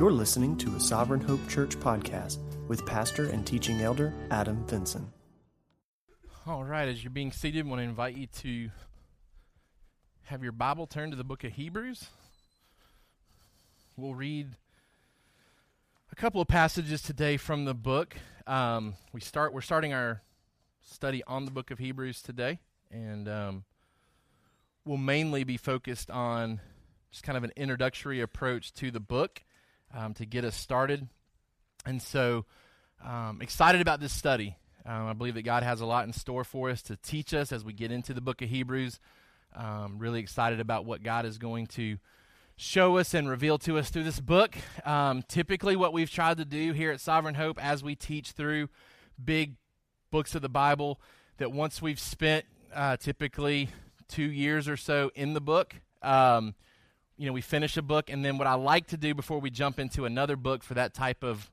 You're listening to a Sovereign Hope Church podcast with pastor and teaching elder Adam Vinson. All right, as you're being seated, I want to invite you to have your Bible turned to the book of Hebrews. We'll read a couple of passages today from the book. Um, we start. We're starting our study on the book of Hebrews today, and um, we'll mainly be focused on just kind of an introductory approach to the book um, to get us started. And so, um, excited about this study. Um, I believe that God has a lot in store for us to teach us as we get into the book of Hebrews. Um, really excited about what God is going to show us and reveal to us through this book. Um, typically, what we've tried to do here at Sovereign Hope as we teach through big books of the Bible, that once we've spent uh, typically two years or so in the book, um, you know, we finish a book, and then what I like to do before we jump into another book for that type of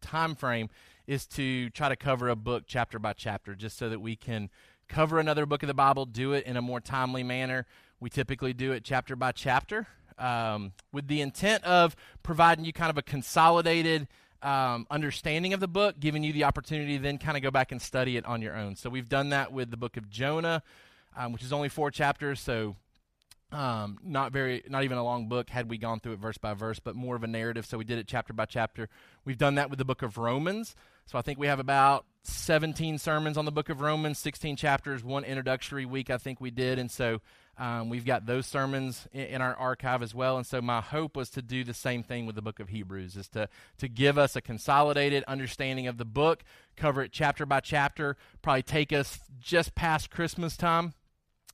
time frame is to try to cover a book chapter by chapter, just so that we can cover another book of the Bible, do it in a more timely manner. We typically do it chapter by chapter, um, with the intent of providing you kind of a consolidated um, understanding of the book, giving you the opportunity to then kind of go back and study it on your own. So we've done that with the book of Jonah, um, which is only four chapters. So um, not very, not even a long book had we gone through it verse by verse, but more of a narrative. So we did it chapter by chapter. We've done that with the book of Romans. So I think we have about 17 sermons on the book of Romans, 16 chapters, one introductory week I think we did. And so um, we've got those sermons in, in, our archive as well. And so my hope was to do the same thing with the book of Hebrews, is to, to give us a consolidated understanding of the book, cover it chapter by chapter, probably take us just past Christmas time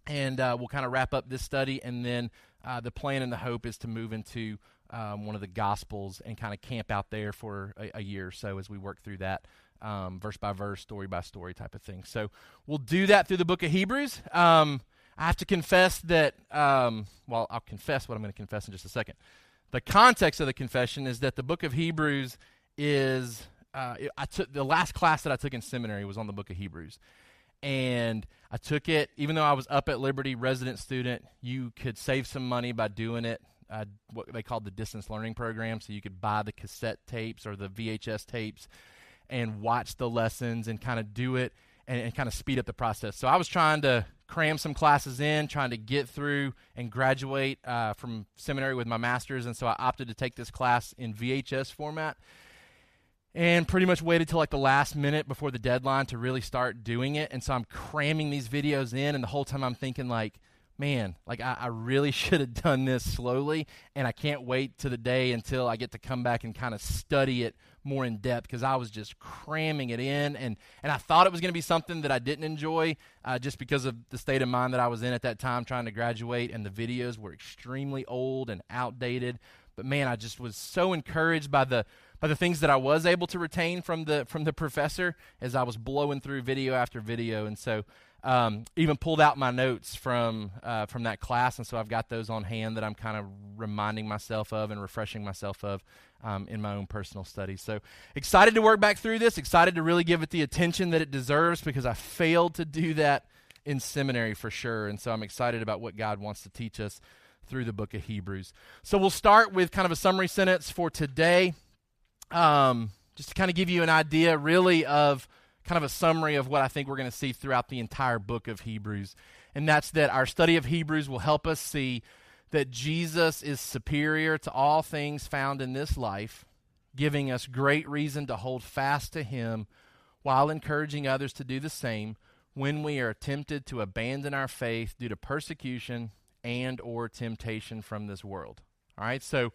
and uh, we'll kind of wrap up this study, and then uh, the plan and the hope is to move into um, one of the Gospels and kind of camp out there for a, a, year or so as we work through that um, verse by verse, story by story type of thing. So we'll do that through the book of Hebrews. Um, I have to confess that, um, well, I'll confess what I'm going to confess in just a second. The context of the confession is that the book of Hebrews is. Uh, I took the last class that I took in seminary was on the book of Hebrews, and I took it, even though I was up at Liberty, resident student, you could save some money by doing it. Uh, what they called the distance learning program. So you could buy the cassette tapes or the VHS tapes and watch the lessons and kind of do it and, and kind of speed up the process. So I was trying to cram some classes in, trying to get through and graduate uh, from seminary with my master's. And so I opted to take this class in VHS format and pretty much waited till like the last minute before the deadline to really start doing it. And so I'm cramming these videos in, and the whole time I'm thinking like, man, like I, I really should have done this slowly, and I can't wait to the day until I get to come back and kind of study it more in depth because I was just cramming it in, and and I thought it was going to be something that I didn't enjoy uh, just because of the state of mind that I was in at that time trying to graduate, and the videos were extremely old and outdated. But man, I just was so encouraged by the by the things that I was able to retain from the from the professor as I was blowing through video after video, and so um, even pulled out my notes from uh, from that class, and so I've got those on hand that I'm kind of reminding myself of and refreshing myself of um, in my own personal study. So excited to work back through this. Excited to really give it the attention that it deserves because I failed to do that in seminary for sure, and so I'm excited about what God wants to teach us through the book of Hebrews. So we'll start with kind of a summary sentence for today um, just to kind of give you an idea, really, of kind of a summary of what I think we're going to see throughout the entire book of Hebrews. And that's that our study of Hebrews will help us see that Jesus is superior to all things found in this life, giving us great reason to hold fast to him while encouraging others to do the same when we are tempted to abandon our faith due to persecution and or temptation from this world. All right? So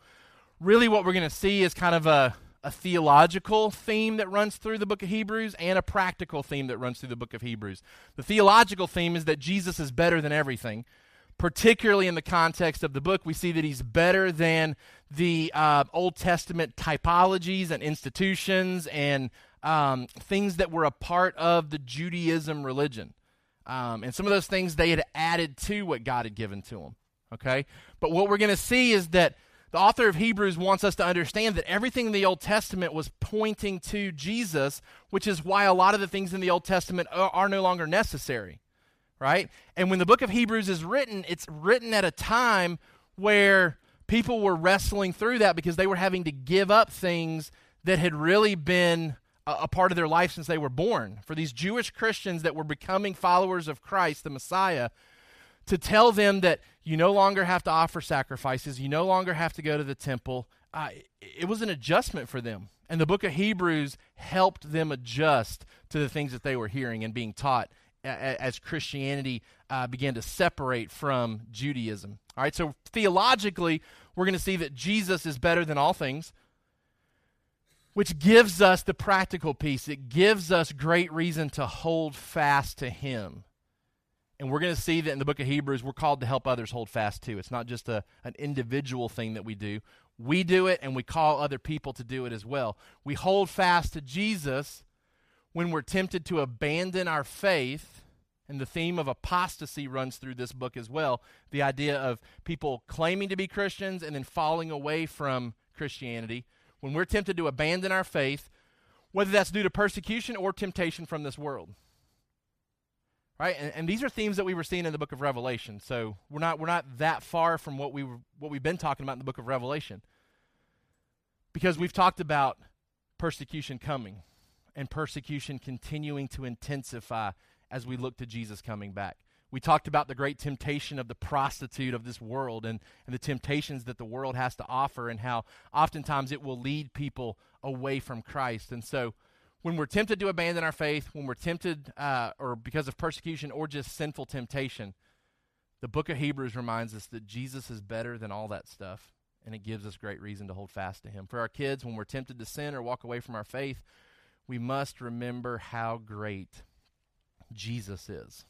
really what we're going to see is kind of a a theological theme that runs through the book of Hebrews and a practical theme that runs through the book of Hebrews. The theological theme is that Jesus is better than everything. Particularly in the context of the book, we see that he's better than the uh, Old Testament typologies and institutions and um, things that were a part of the Judaism religion. Um, and some of those things they had added to what God had given to them. Okay? But what we're going to see is that the author of Hebrews wants us to understand that everything in the Old Testament was pointing to Jesus, which is why a lot of the things in the Old Testament are, are, no longer necessary, right? And when the book of Hebrews is written, it's written at a time where people were wrestling through that because they were having to give up things that had really been a, a part of their life since they were born. For these Jewish Christians that were becoming followers of Christ, the Messiah, to tell them that you no longer have to offer sacrifices, you no longer have to go to the temple, uh, it was an adjustment for them. And the book of Hebrews helped them adjust to the things that they were hearing and being taught as Christianity uh, began to separate from Judaism. All right, so theologically, we're going to see that Jesus is better than all things, which gives us the practical piece. It gives us great reason to hold fast to Him. And we're going to see that in the book of Hebrews, we're called to help others hold fast too. It's not just a, an individual thing that we do. We do it and we call other people to do it as well. We hold fast to Jesus when we're tempted to abandon our faith. And the theme of apostasy runs through this book as well. The idea of people claiming to be Christians and then falling away from Christianity. When we're tempted to abandon our faith, whether that's due to persecution or temptation from this world right? And, and, these are themes that we were seeing in the book of revelation. So we're not we're not that far from what we what we've been talking about in the book of revelation. Because we've talked about persecution coming and persecution continuing to intensify as we look to jesus coming back. We talked about the great temptation of the prostitute of this world and, and the temptations that the world has to offer and how oftentimes it will lead people away from christ. And so when we're tempted to abandon our faith, when we're tempted, uh, or because of persecution or just sinful temptation, the book of Hebrews reminds us that Jesus is better than all that stuff, and it gives us great reason to hold fast to Him. For our kids, when we're tempted to sin or walk away from our faith, we must remember how great Jesus is.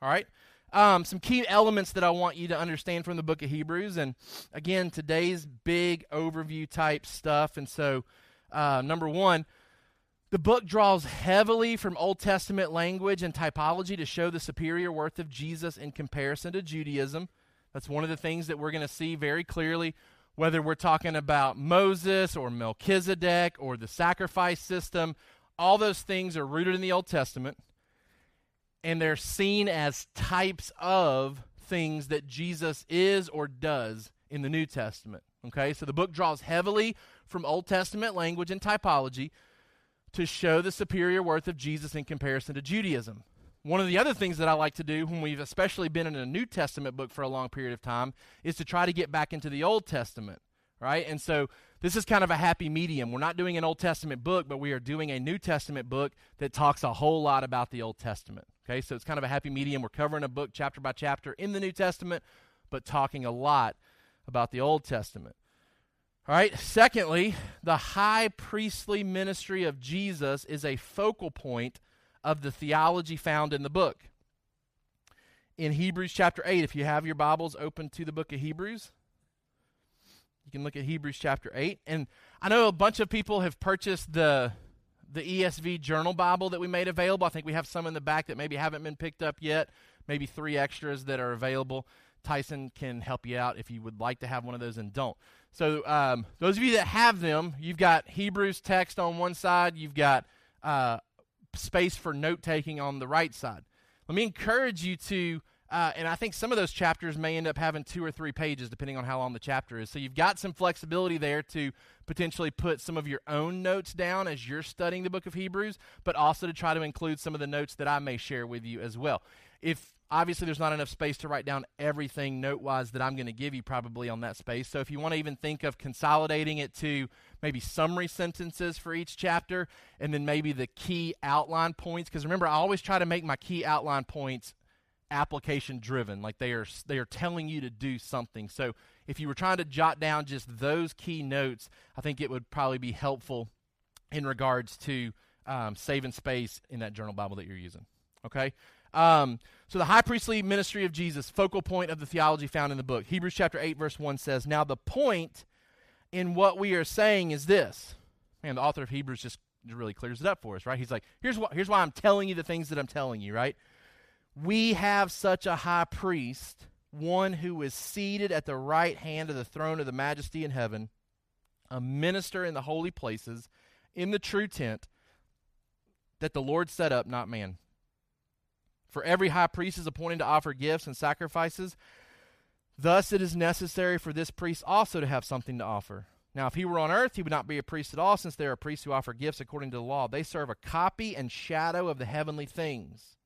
All right? Um, some key elements that I want you to understand from the book of Hebrews. And again, today's big overview type stuff. And so, uh, number one, the book draws heavily from Old Testament language and typology to show the superior worth of Jesus in comparison to Judaism. That's one of the things that we're going to see very clearly, whether we're talking about Moses or Melchizedek or the sacrifice system. All those things are rooted in the Old Testament, and they're seen as types of things that Jesus is or does in the New Testament. Okay, so the book draws heavily from Old Testament language and typology to show the superior worth of Jesus in comparison to Judaism. One of the other things that I like to do when we've especially been in a New Testament book for a long period of time is to try to get back into the Old Testament, right? And so this is kind of a happy medium. We're not doing an Old Testament book, but we are doing a New Testament book that talks a whole lot about the Old Testament. Okay, so it's kind of a happy medium. We're covering a book chapter by chapter in the New Testament, but talking a lot about the Old Testament. All right. Secondly, the high priestly ministry of Jesus is a focal point of the theology found in the book. In Hebrews chapter 8, if you have your Bibles open to the book of Hebrews, you can look at Hebrews chapter 8. And I know a bunch of people have purchased the the ESV Journal Bible that we made available. I think we have some in the back that maybe haven't been picked up yet, maybe three extras that are available. Tyson can help you out if you would like to have one of those and don't. So, um, those of you that have them, you've got Hebrews text on one side, you've got uh, space for note taking on the right side. Let me encourage you to, uh, and I think some of those chapters may end up having two or three pages depending on how long the chapter is. So, you've got some flexibility there to potentially put some of your own notes down as you're studying the book of Hebrews, but also to try to include some of the notes that I may share with you as well. If obviously there's not enough space to write down everything note wise that I'm going to give you probably on that space. So if you want to even think of consolidating it to maybe summary sentences for each chapter and then maybe the key outline points because remember I always try to make my key outline points application driven like they are they are telling you to do something. So if you were trying to jot down just those key notes, I think it would probably be helpful in regards to um, saving space in that journal Bible that you're using. Okay? Um, so the high priestly ministry of Jesus, focal point of the theology found in the book. Hebrews chapter 8, verse 1 says, Now the point in what we are saying is this. And the author of Hebrews just really clears it up for us, right? He's like, here's, here's why I'm telling you the things that I'm telling you, right? We have such a high priest, one who is seated at the right hand of the throne of the majesty in heaven, a minister in the holy places, in the true tent that the Lord set up, not man. For every high priest is appointed to offer gifts and sacrifices. Thus, it is necessary for this priest also to have something to offer. Now, if he were on earth, he would not be a priest at all, since there are priests who offer gifts according to the law. They serve a copy and shadow of the heavenly things.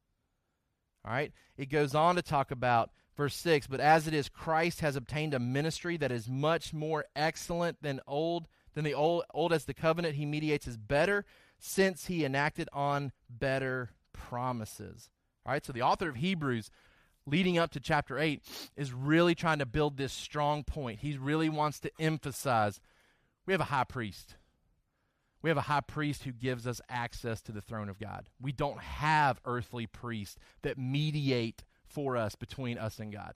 All right? It goes on to talk about verse 6 But as it is, Christ has obtained a ministry that is much more excellent than old. Than the old, old as the covenant he mediates is better, since he enacted on better promises. All right, so the author of Hebrews leading up to chapter 8 is really trying to build this strong point. He really wants to emphasize we have a high priest. We have a high priest who gives us access to the throne of God. We don't have earthly priests that mediate for us between us and God.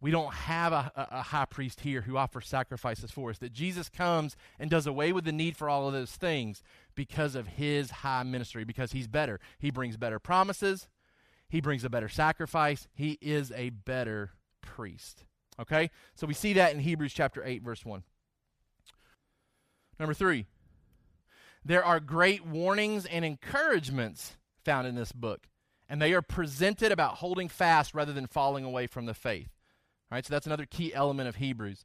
We don't have a, a, a, high priest here who offers sacrifices for us. That Jesus comes and does away with the need for all of those things because of his high ministry, because he's better. He brings better promises, he brings a better sacrifice. He is a better priest. Okay? So we see that in Hebrews chapter 8, verse 1. Number three, there are great warnings and encouragements found in this book, and they are presented about holding fast rather than falling away from the faith. All right, so that's another key element of Hebrews.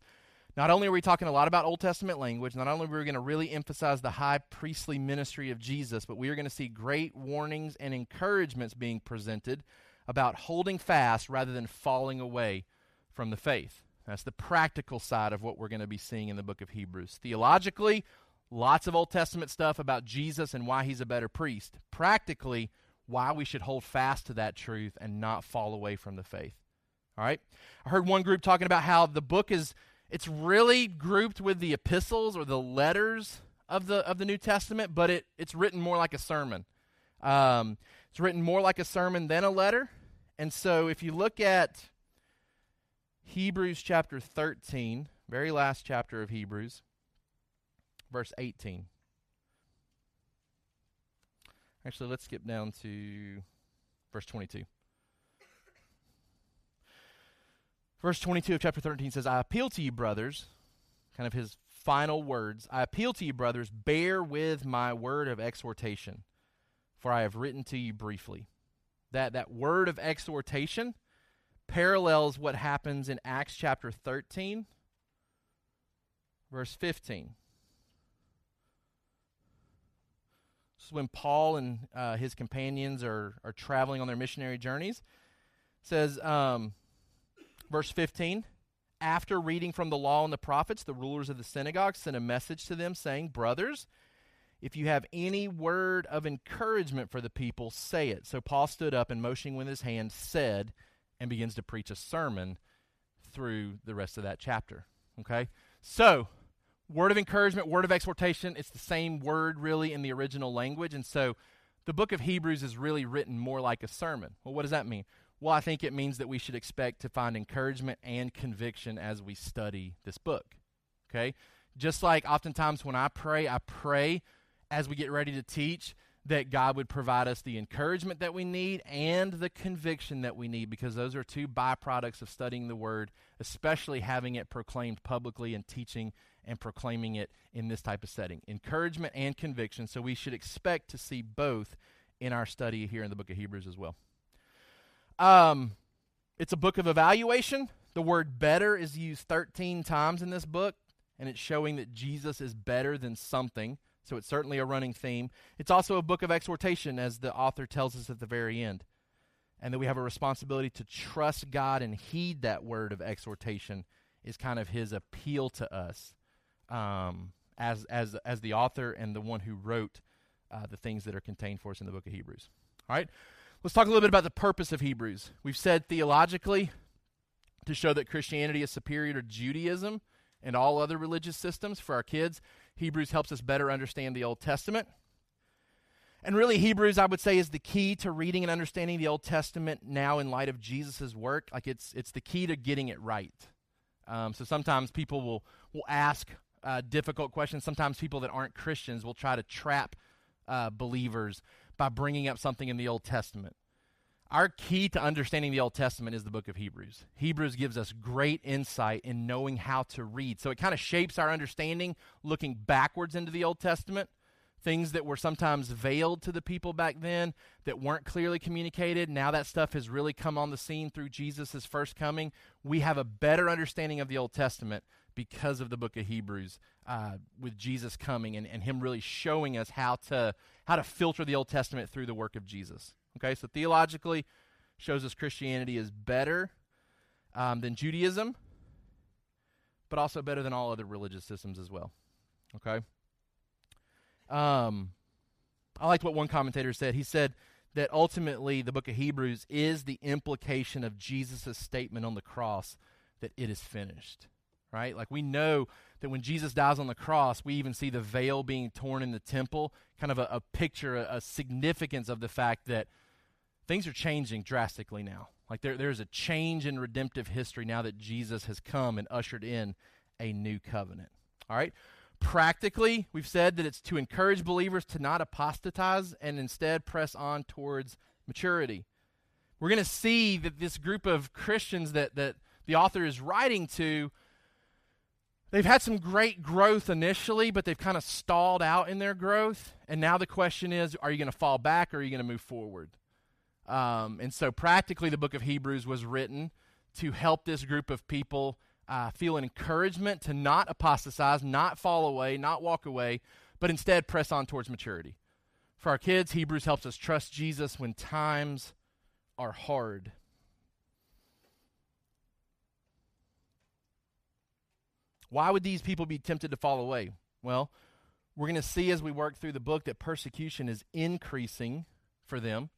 Not only are we talking a lot about Old Testament language, not only are we going to really emphasize the high priestly ministry of Jesus, but we are going to see great warnings and encouragements being presented about holding fast rather than falling away from the faith. That's the practical side of what we're going to be seeing in the book of Hebrews. Theologically, lots of Old Testament stuff about Jesus and why he's a better priest. Practically, why we should hold fast to that truth and not fall away from the faith. All right? I heard one group talking about how the book is it's really grouped with the epistles or the letters of the of the New Testament, but it it's written more like a sermon. Um, it's written more like a sermon than a letter. And so if you look at Hebrews chapter 13, very last chapter of Hebrews, verse 18. Actually, let's skip down to verse 22. Verse 22 of chapter 13 says, I appeal to you, brothers, kind of his final words. I appeal to you, brothers, bear with my word of exhortation, for I have written to you briefly. That, that word of exhortation parallels what happens in Acts chapter 13, verse 15. This is when Paul and uh, his companions are, are traveling on their missionary journeys. It says, um, Verse 15 After reading from the law and the prophets, the rulers of the synagogue sent a message to them saying, Brothers, if you have any word of encouragement for the people, say it. So Paul stood up and, motioning with his hand, said, and begins to preach a sermon through the rest of that chapter. Okay? So, word of encouragement, word of exhortation, it's the same word really in the original language. And so, the book of Hebrews is really written more like a sermon. Well, what does that mean? Well, I think it means that we should expect to find encouragement and conviction as we study this book. Okay? Just like oftentimes when I pray, I pray as we get ready to teach that God would provide us the encouragement that we need and the conviction that we need because those are two byproducts of studying the Word, especially having it proclaimed publicly and teaching and proclaiming it in this type of setting. Encouragement and conviction. So we should expect to see both in our study here in the book of Hebrews as well. Um, it's a book of evaluation. The word better is used 13 times in this book, and it's showing that Jesus is better than something. So it's certainly a running theme. It's also a book of exhortation, as the author tells us at the very end. And that we have a responsibility to trust God and heed that word of exhortation is kind of his appeal to us um, as, as, as the author and the one who wrote uh, the things that are contained for us in the book of Hebrews. All right? Let's talk a little bit about the purpose of Hebrews. We've said theologically to show that Christianity is superior to Judaism and all other religious systems for our kids. Hebrews helps us better understand the Old Testament. And really, Hebrews, I would say, is the key to reading and understanding the Old Testament now in light of Jesus' work. Like it's, it's the key to getting it right. Um, so sometimes people will, will ask uh, difficult questions. Sometimes people that aren't Christians will try to trap uh, believers by bringing up something in the Old Testament. Our key to understanding the Old Testament is the book of Hebrews. Hebrews gives us great insight in knowing how to read. So it kind of shapes our understanding looking backwards into the Old Testament things that were sometimes veiled to the people back then that weren't clearly communicated. Now that stuff has really come on the scene through Jesus' first coming. We have a better understanding of the Old Testament because of the book of Hebrews uh, with Jesus coming and, and him really showing us how to how to filter the Old Testament through the work of Jesus. Okay, so theologically shows us Christianity is better um, than Judaism, but also better than all other religious systems as well. Okay. Um, I liked what one commentator said. He said that ultimately the book of Hebrews is the implication of Jesus' statement on the cross that it is finished. Right? Like we know that when Jesus dies on the cross, we even see the veil being torn in the temple, kind of a, a picture, a, a significance of the fact that things are changing drastically now. Like there, there's a change in redemptive history now that Jesus has come and ushered in a new covenant. All right? Practically, we've said that it's to encourage believers to not apostatize and instead press on towards maturity. We're going to see that this group of Christians that, that the author is writing to, they've had some great growth initially, but they've kind of stalled out in their growth. And now the question is are you going to fall back or are you going to move forward? Um, and so, practically, the book of Hebrews was written to help this group of people uh, feel an encouragement to not apostatize, not fall away, not walk away, but instead press on towards maturity. For our kids, Hebrews helps us trust Jesus when times are hard. Why would these people be tempted to fall away? Well, we're going to see as we work through the book that persecution is increasing for them.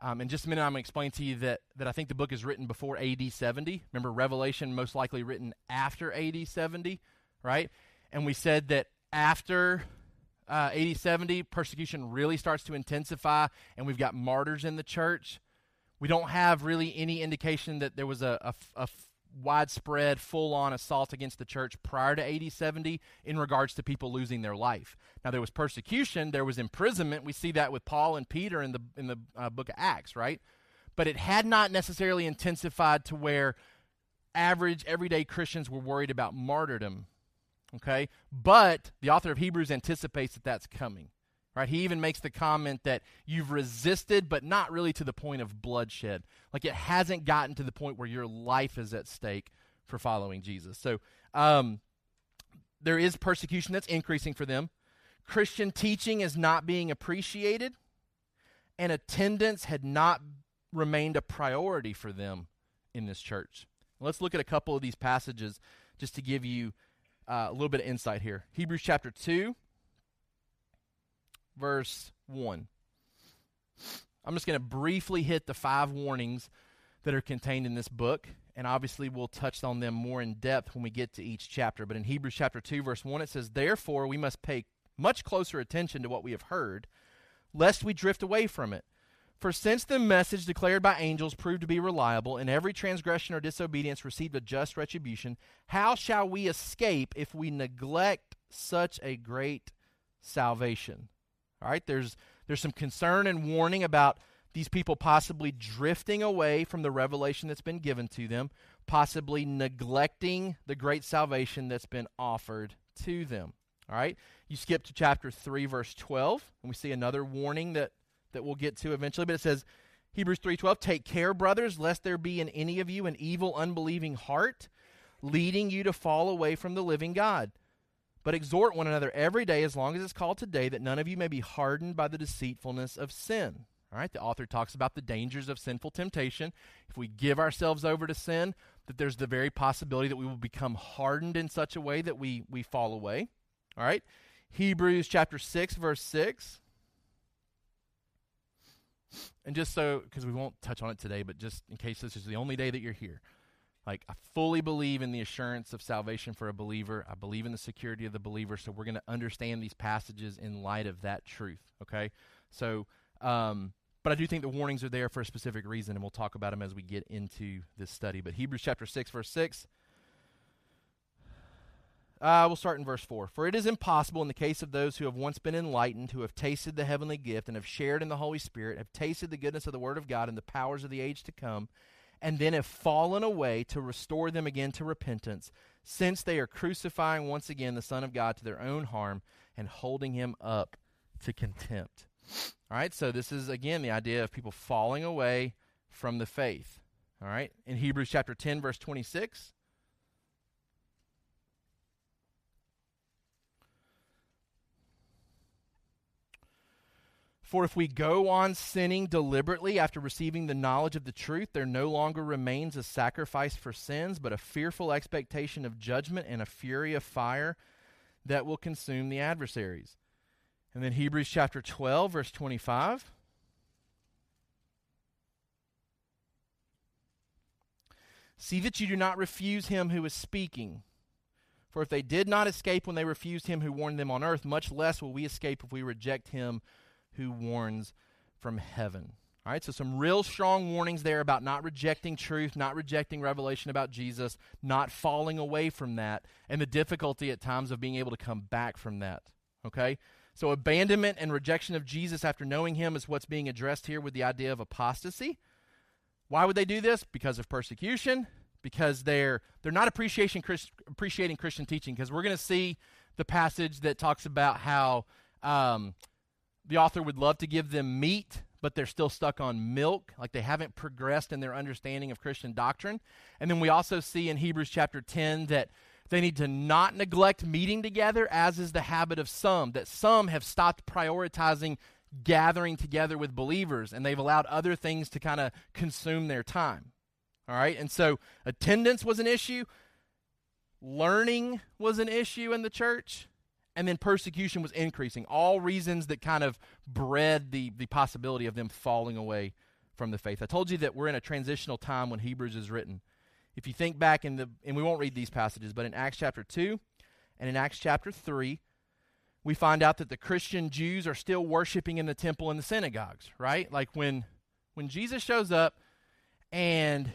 Um, in just a minute, I'm going to explain to you that, that I think the book is written before AD 70. Remember, Revelation most likely written after AD 70, right? And we said that after uh, AD 70, persecution really starts to intensify, and we've got martyrs in the church. We don't have really any indication that there was a, a, a widespread, full on assault against the church prior to AD 70 in regards to people losing their life. Now, there was persecution, there was imprisonment. We see that with Paul and Peter in the, in the uh, book of Acts, right? But it had not necessarily intensified to where average, everyday Christians were worried about martyrdom. Okay? But the author of Hebrews anticipates that that's coming. Right? He even makes the comment that you've resisted, but not really to the point of bloodshed. Like it hasn't gotten to the point where your life is at stake for following Jesus. So um, there is persecution that's increasing for them. Christian teaching is not being appreciated, and attendance had not remained a priority for them in this church. Let's look at a couple of these passages just to give you uh, a little bit of insight here. Hebrews chapter 2 verse 1. I'm just going to briefly hit the five warnings that are contained in this book, and obviously we'll touch on them more in depth when we get to each chapter. But in Hebrews chapter 2, verse 1, it says, Therefore we must pay much closer attention to what we have heard, lest we drift away from it. For since the message declared by angels proved to be reliable, and every transgression or disobedience received a just retribution, how shall we escape if we neglect such a great salvation? All right, there's there's some concern and warning about these people possibly drifting away from the revelation that's been given to them, possibly neglecting the great salvation that's been offered to them. All right? You skip to chapter 3 verse 12 and we see another warning that that we'll get to eventually, but it says Hebrews 3:12, "Take care, brothers, lest there be in any of you an evil unbelieving heart, leading you to fall away from the living God." But exhort one another every day, as long as it's called today, that none of you may be hardened by the deceitfulness of sin. All right, the author talks about the dangers of sinful temptation. If we give ourselves over to sin, that there's the very possibility that we will become hardened in such a way that we, we fall away. All right, Hebrews chapter 6, verse 6. And just so, because we won't touch on it today, but just in case this is the only day that you're here, like, I fully believe in the assurance of salvation for a believer. I believe in the security of the believer. So, we're going to understand these passages in light of that truth. Okay? So, um, but I do think the warnings are there for a specific reason, and we'll talk about them as we get into this study. But Hebrews chapter 6, verse 6. Uh, we'll start in verse 4. For it is impossible in the case of those who have once been enlightened, who have tasted the heavenly gift, and have shared in the Holy Spirit, have tasted the goodness of the Word of God and the powers of the age to come, and then have fallen away to restore them again to repentance, since they are crucifying once again the Son of God to their own harm and holding him up to contempt. All right, so this is again the idea of people falling away from the faith. All right, in Hebrews chapter 10, verse 26. For if we go on sinning deliberately after receiving the knowledge of the truth, there no longer remains a sacrifice for sins, but a fearful expectation of judgment and a fury of fire that will consume the adversaries. And then Hebrews chapter 12, verse 25. See that you do not refuse him who is speaking. For if they did not escape when they refused him who warned them on earth, much less will we escape if we reject him who warns from heaven. All right, so some real strong warnings there about not rejecting truth, not rejecting revelation about Jesus, not falling away from that, and the difficulty at times of being able to come back from that. Okay? So, abandonment and rejection of Jesus after knowing him is what's being addressed here with the idea of apostasy. Why would they do this? Because of persecution, because they're they're not appreciating Christ, appreciating Christian teaching. Because we're going to see the passage that talks about how um, the author would love to give them meat, but they're still stuck on milk, like they haven't progressed in their understanding of Christian doctrine. And then we also see in Hebrews chapter 10 that they need to not neglect meeting together, as is the habit of some, that some have stopped prioritizing gathering together with believers and they've allowed other things to kind of consume their time. All right? And so attendance was an issue, learning was an issue in the church, and then persecution was increasing. All reasons that kind of bred the, the possibility of them falling away from the faith. I told you that we're in a transitional time when Hebrews is written. If you think back in the, and we won't read these passages, but in Acts chapter 2 and in Acts chapter 3, we find out that the Christian Jews are still worshiping in the temple and the synagogues, right? Like when when Jesus shows up and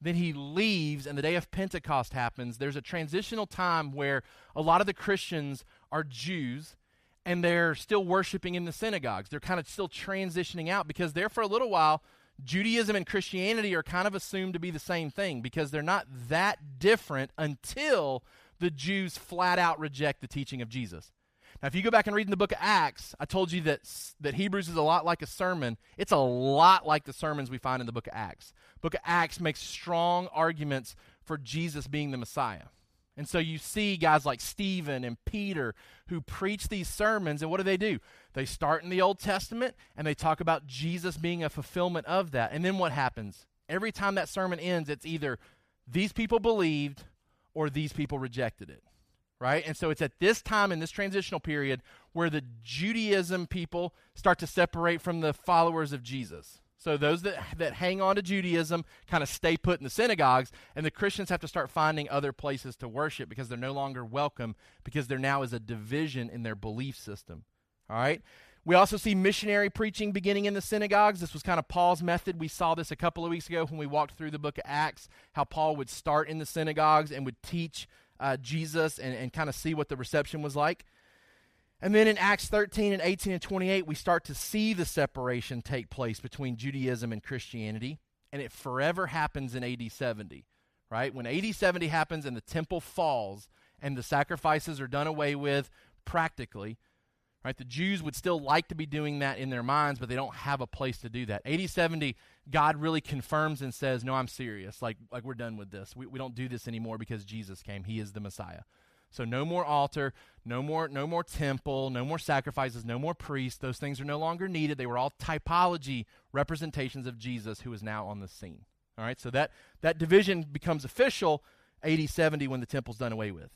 then he leaves and the day of Pentecost happens, there's a transitional time where a lot of the Christians are Jews and they're still worshiping in the synagogues. They're kind of still transitioning out because there for a little while, Judaism and Christianity are kind of assumed to be the same thing because they're not that different until the Jews flat out reject the teaching of Jesus. Now, if you go back and read in the book of Acts, I told you that, that Hebrews is a lot like a sermon. It's a lot like the sermons we find in the book of Acts. Book of Acts makes strong arguments for Jesus being the Messiah. And so you see guys like Stephen and Peter who preach these sermons, and what do they do? They start in the Old Testament and they talk about Jesus being a fulfillment of that. And then what happens? Every time that sermon ends, it's either these people believed or these people rejected it. Right? And so it's at this time in this transitional period where the Judaism people start to separate from the followers of Jesus. So those that, that hang on to Judaism kind of stay put in the synagogues, and the Christians have to start finding other places to worship because they're no longer welcome because there now is a division in their belief system. All right? We also see missionary preaching beginning in the synagogues. This was kind of Paul's method. We saw this a couple of weeks ago when we walked through the book of Acts, how Paul would start in the synagogues and would teach uh, Jesus and, and kind of see what the reception was like. And then in Acts 13 and 18 and 28, we start to see the separation take place between Judaism and Christianity. And it forever happens in AD 70, right? When AD 70 happens and the temple falls and the sacrifices are done away with practically, right? The Jews would still like to be doing that in their minds, but they don't have a place to do that. AD 70, God really confirms and says, No, I'm serious. Like, like we're done with this. We, we don't do this anymore because Jesus came. He is the Messiah. So no more altar, no more no more temple, no more sacrifices, no more priests. Those things are no longer needed. They were all typology representations of Jesus who is now on the scene. All right? So that that division becomes official AD 70 when the temple's done away with.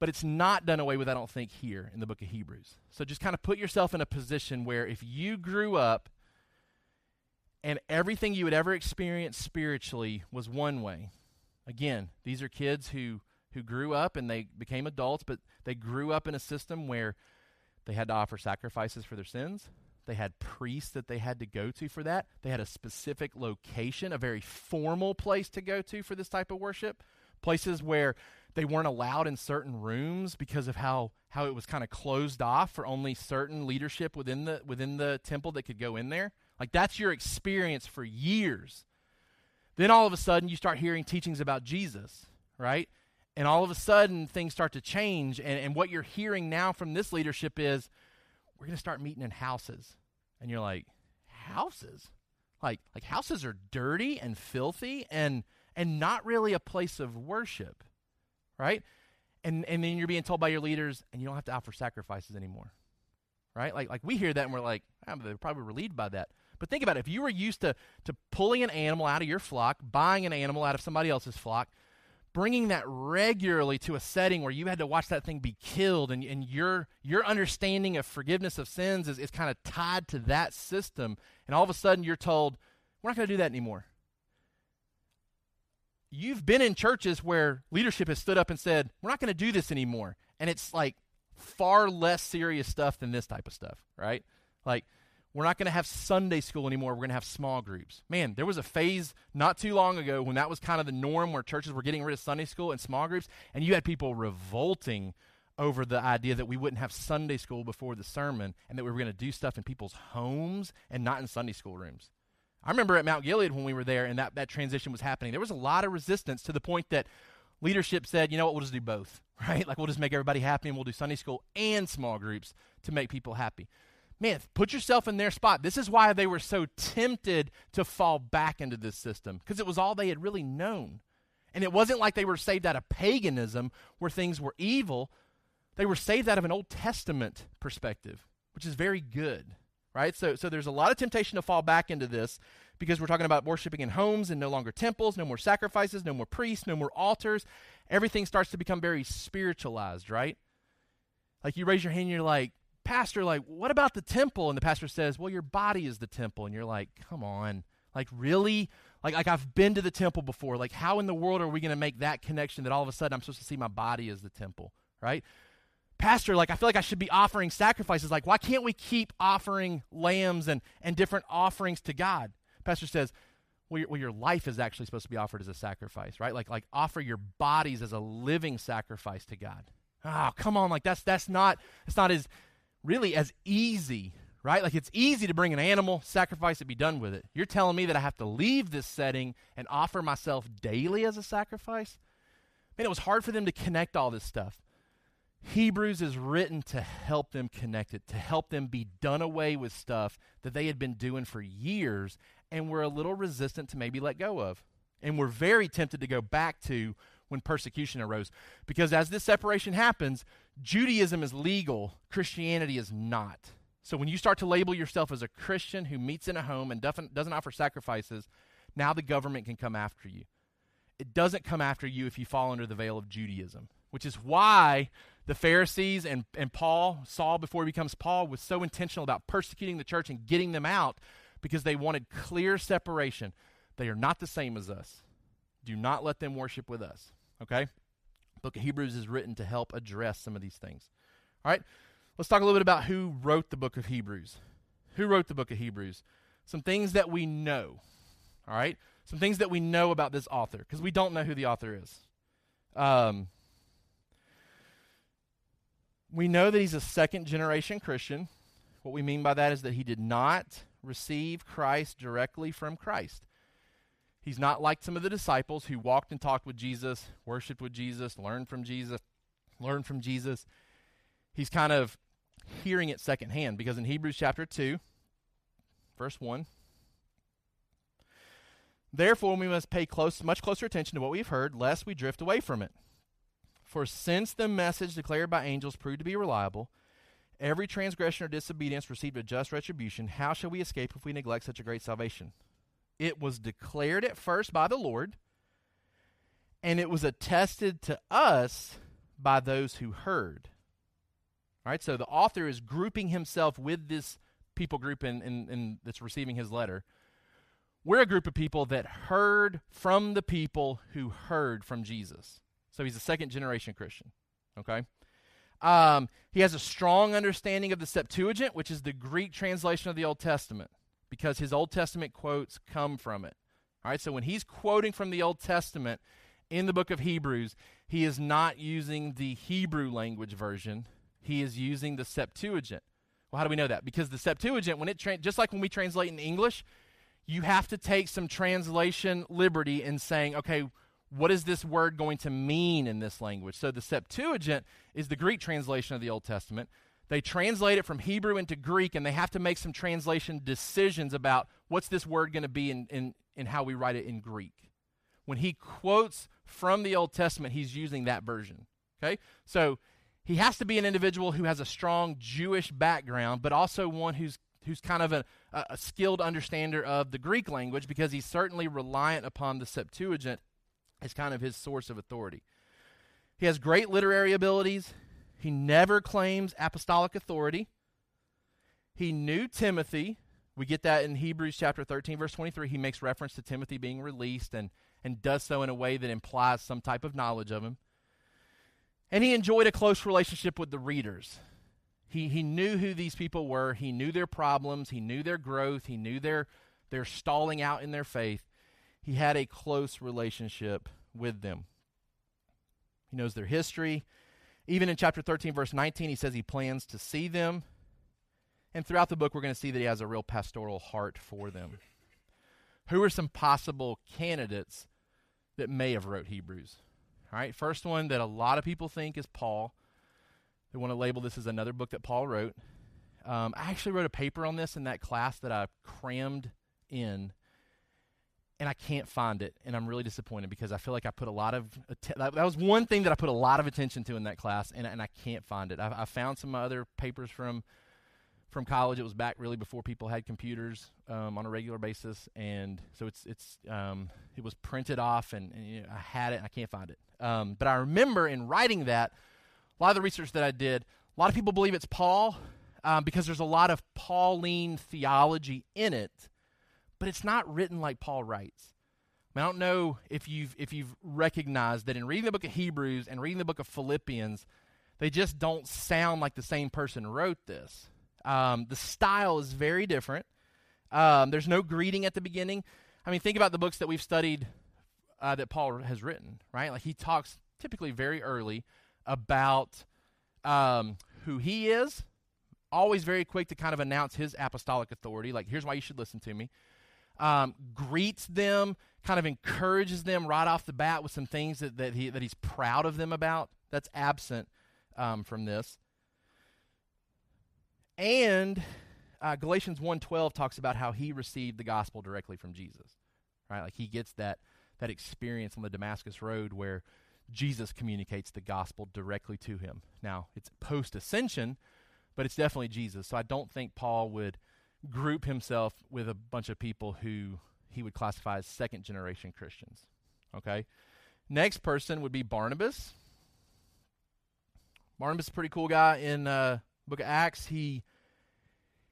But it's not done away with, I don't think, here in the book of Hebrews. So just kind of put yourself in a position where if you grew up and everything you had ever experienced spiritually was one way, again, these are kids who who grew up and they became adults, but they grew up in a system where they had to offer sacrifices for their sins. They had priests that they had to go to for that. They had a specific location, a very formal place to go to for this type of worship. Places where they weren't allowed in certain rooms because of how, how it was kind of closed off for only certain leadership within the within the temple that could go in there. Like that's your experience for years. Then all of a sudden you start hearing teachings about Jesus right? And all of a sudden, things start to change. And, and what you're hearing now from this leadership is we're going to start meeting in houses. And you're like, houses? Like, like houses are dirty and filthy and, and not really a place of worship, right? And, and then you're being told by your leaders, and you don't have to offer sacrifices anymore, right? Like, like we hear that and we're like, oh, they're probably relieved by that. But think about it. If you were used to, to pulling an animal out of your flock, buying an animal out of somebody else's flock, bringing that regularly to a setting where you had to watch that thing be killed and, and your, your understanding of forgiveness of sins is, is kind of tied to that system. And all of a sudden you're told we're not going to do that anymore. You've been in churches where leadership has stood up and said we're not going to do this anymore. And it's like far less serious stuff than this type of stuff right? Like we're not going to have Sunday school anymore. We're going to have small groups. Man, there was a phase not too long ago when that was kind of the norm where churches were getting rid of Sunday school and small groups, and you had people revolting over the idea that we wouldn't have Sunday school before the sermon and that we were going to do stuff in people's homes and not in Sunday school rooms. I remember at Mount Gilead when we were there and that, that transition was happening, there was a lot of resistance to the point that leadership said, you know what, we'll just do both, right? Like we'll just make everybody happy and we'll do Sunday school and small groups to make people happy man, put yourself in their spot. This is why they were so tempted to fall back into this system, because it was all they had really known. And it wasn't like they were saved out of paganism where things were evil. They were saved out of an Old Testament perspective, which is very good, right? So, so there's a lot of temptation to fall back into this because we're talking about worshiping in homes and no longer temples, no more sacrifices, no more priests, no more altars. Everything starts to become very spiritualized, right? Like you raise your hand and you're like, pastor, like, what about the temple? And the pastor says, well, your body is the temple. And you're like, come on. Like, really? Like, like I've been to the temple before. Like, how in the world are we going to make that connection that all of a sudden I'm supposed to see my body as the temple, right? Pastor, like, I feel like I should be offering sacrifices. Like, why can't we keep offering lambs and, and different offerings to God? Pastor says, well your, well, your life is actually supposed to be offered as a sacrifice, right? Like, like offer your bodies as a living sacrifice to God. Oh, come on. Like, that's, that's not, it's not as, really as easy, right? Like it's easy to bring an animal, sacrifice it, be done with it. You're telling me that I have to leave this setting and offer myself daily as a sacrifice? Man, it was hard for them to connect all this stuff. Hebrews is written to help them connect it, to help them be done away with stuff that they had been doing for years and were a little resistant to maybe let go of. And were very tempted to go back to when persecution arose. Because as this separation happens, Judaism is legal, Christianity is not. So when you start to label yourself as a Christian who meets in a home and doesn't, offer sacrifices, now the government can come after you. It doesn't come after you if you fall under the veil of Judaism, which is why the Pharisees and, and Paul, Saul before he becomes Paul, was so intentional about persecuting the church and getting them out because they wanted clear separation. They are not the same as us. Do not let them worship with us. Okay? book of Hebrews is written to help address some of these things. All right, let's talk a little bit about who wrote the book of Hebrews. Who wrote the book of Hebrews? Some things that we know. All right, some things that we know about this author because we don't know who the author is. Um, we know that he's a second generation Christian. What we mean by that is that he did not receive Christ directly from Christ. He's not like some of the disciples who walked and talked with Jesus, worshiped with Jesus, learned from Jesus, learned from Jesus. He's kind of hearing it secondhand because in Hebrews chapter 2, verse 1, Therefore, we must pay close, much closer attention to what we've heard, lest we drift away from it. For since the message declared by angels proved to be reliable, every transgression or disobedience received a just retribution, how shall we escape if we neglect such a great salvation? It was declared at first by the Lord, and it was attested to us by those who heard. All right, so the author is grouping himself with this people group in, in, in, that's receiving his letter. We're a group of people that heard from the people who heard from Jesus. So he's a second generation Christian. Okay? Um, he has a strong understanding of the Septuagint, which is the Greek translation of the Old Testament because his Old Testament quotes come from it. All right, so when he's quoting from the Old Testament in the book of Hebrews, he is not using the Hebrew language version, he is using the Septuagint. Well, how do we know that? Because the Septuagint, when it tra- just like when we translate in English, you have to take some translation liberty in saying, okay, what is this word going to mean in this language? So the Septuagint is the Greek translation of the Old Testament. They translate it from Hebrew into Greek, and they have to make some translation decisions about what's this word going to be in, in, in how we write it in Greek. When he quotes from the Old Testament, he's using that version. Okay? So he has to be an individual who has a strong Jewish background, but also one who's who's kind of a, a skilled understander of the Greek language because he's certainly reliant upon the Septuagint as kind of his source of authority. He has great literary abilities. He never claims apostolic authority. He knew Timothy. We get that in Hebrews chapter 13, verse 23. He makes reference to Timothy being released and, and does so in a way that implies some type of knowledge of him. And he enjoyed a close relationship with the readers. He, he knew who these people were. He knew their problems. He knew their growth. He knew their, their stalling out in their faith. He had a close relationship with them. He knows their history. Even in chapter 13, verse 19, he says he plans to see them. And throughout the book, we're going to see that he has a real pastoral heart for them. Who are some possible candidates that may have wrote Hebrews? All right, first one that a lot of people think is Paul. They want to label this as another book that Paul wrote. Um, I actually wrote a paper on this in that class that I crammed in, and I can't find it, and I'm really disappointed because I feel like I put a lot of att- that, that was one thing that I put a lot of attention to in that class, and, and I can't find it. I, I found some other papers from from college. It was back really before people had computers um, on a regular basis, and so it's it's um, it was printed off, and, and you know, I had it, I can't find it. Um, but I remember in writing that, a lot of the research that I did, a lot of people believe it's Paul um, because there's a lot of Pauline theology in it, but it's not written like Paul writes. I, mean, I don't know if you've if you've recognized that in reading the book of Hebrews and reading the book of Philippians, they just don't sound like the same person wrote this. Um, the style is very different. Um, there's no greeting at the beginning. I mean, think about the books that we've studied uh, that Paul has written, right? Like he talks typically very early about um, who he is, always very quick to kind of announce his apostolic authority. Like, here's why you should listen to me. Um, greets them, kind of encourages them right off the bat with some things that, that, he, that he's proud of them about. That's absent um, from this. And uh, Galatians 1.12 talks about how he received the gospel directly from Jesus. Right? Like he gets that that experience on the Damascus Road where Jesus communicates the gospel directly to him. Now, it's post ascension, but it's definitely Jesus. So I don't think Paul would group himself with a bunch of people who he would classify as second generation Christians. Okay? Next person would be Barnabas. Barnabas is a pretty cool guy in uh, book of Acts. He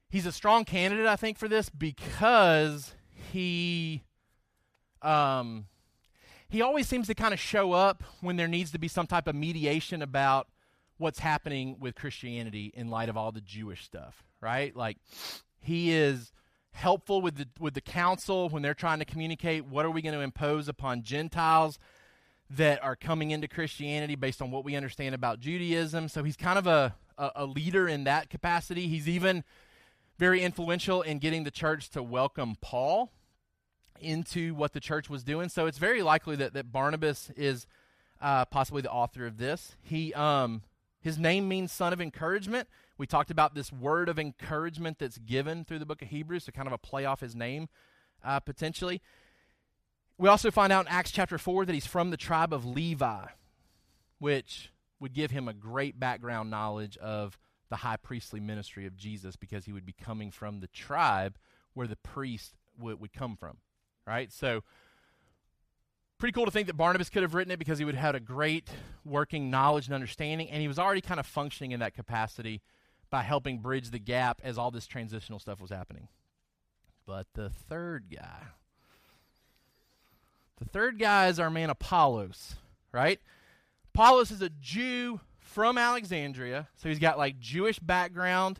he's a strong candidate, I think, for this because he um, he always seems to kind of show up when there needs to be some type of mediation about what's happening with Christianity in light of all the Jewish stuff, right? Like he is helpful with the with the council when they're trying to communicate what are we going to impose upon Gentiles that are coming into Christianity based on what we understand about Judaism. So he's kind of a, a, a leader in that capacity. He's even very influential in getting the church to welcome Paul into what the church was doing. So it's very likely that, that Barnabas is uh, possibly the author of this. He um, his name means son of encouragement. We talked about this word of encouragement that's given through the book of Hebrews, so kind of a play off his name uh, potentially. We also find out in Acts chapter 4 that he's from the tribe of Levi, which would give him a great background knowledge of the high priestly ministry of Jesus because he would be coming from the tribe where the priest would, would come from right? So, pretty cool to think that Barnabas could have written it because he would have had a great working knowledge and understanding, and he was already kind of functioning in that capacity by helping bridge the gap as all this transitional stuff was happening. But the third guy, the third guy is our man Apollos, right? Apollos is a Jew from Alexandria, so he's got like Jewish background.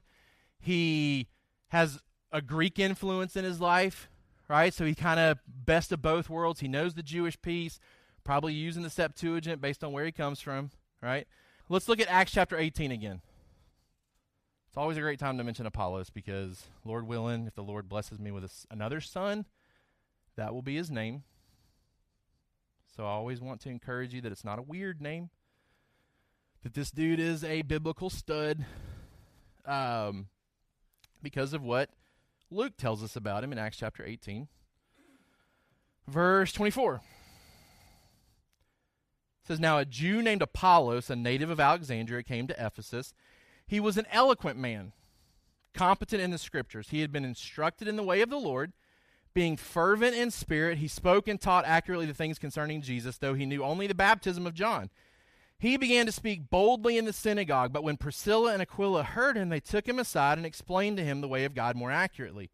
He has a Greek influence in his life right? So he kind of best of both worlds. He knows the Jewish piece, probably using the Septuagint based on where he comes from, right? Let's look at Acts chapter 18 again. It's always a great time to mention Apollos because, Lord willing, if the Lord blesses me with a, another son, that will be his name. So I always want to encourage you that it's not a weird name, that this dude is a biblical stud um, because of what Luke tells us about him in Acts chapter 18. Verse 24 it says, Now a Jew named Apollos, a native of Alexandria, came to Ephesus. He was an eloquent man, competent in the scriptures. He had been instructed in the way of the Lord. Being fervent in spirit, he spoke and taught accurately the things concerning Jesus, though he knew only the baptism of John. He began to speak boldly in the synagogue, but when Priscilla and Aquila heard him, they took him aside and explained to him the way of God more accurately.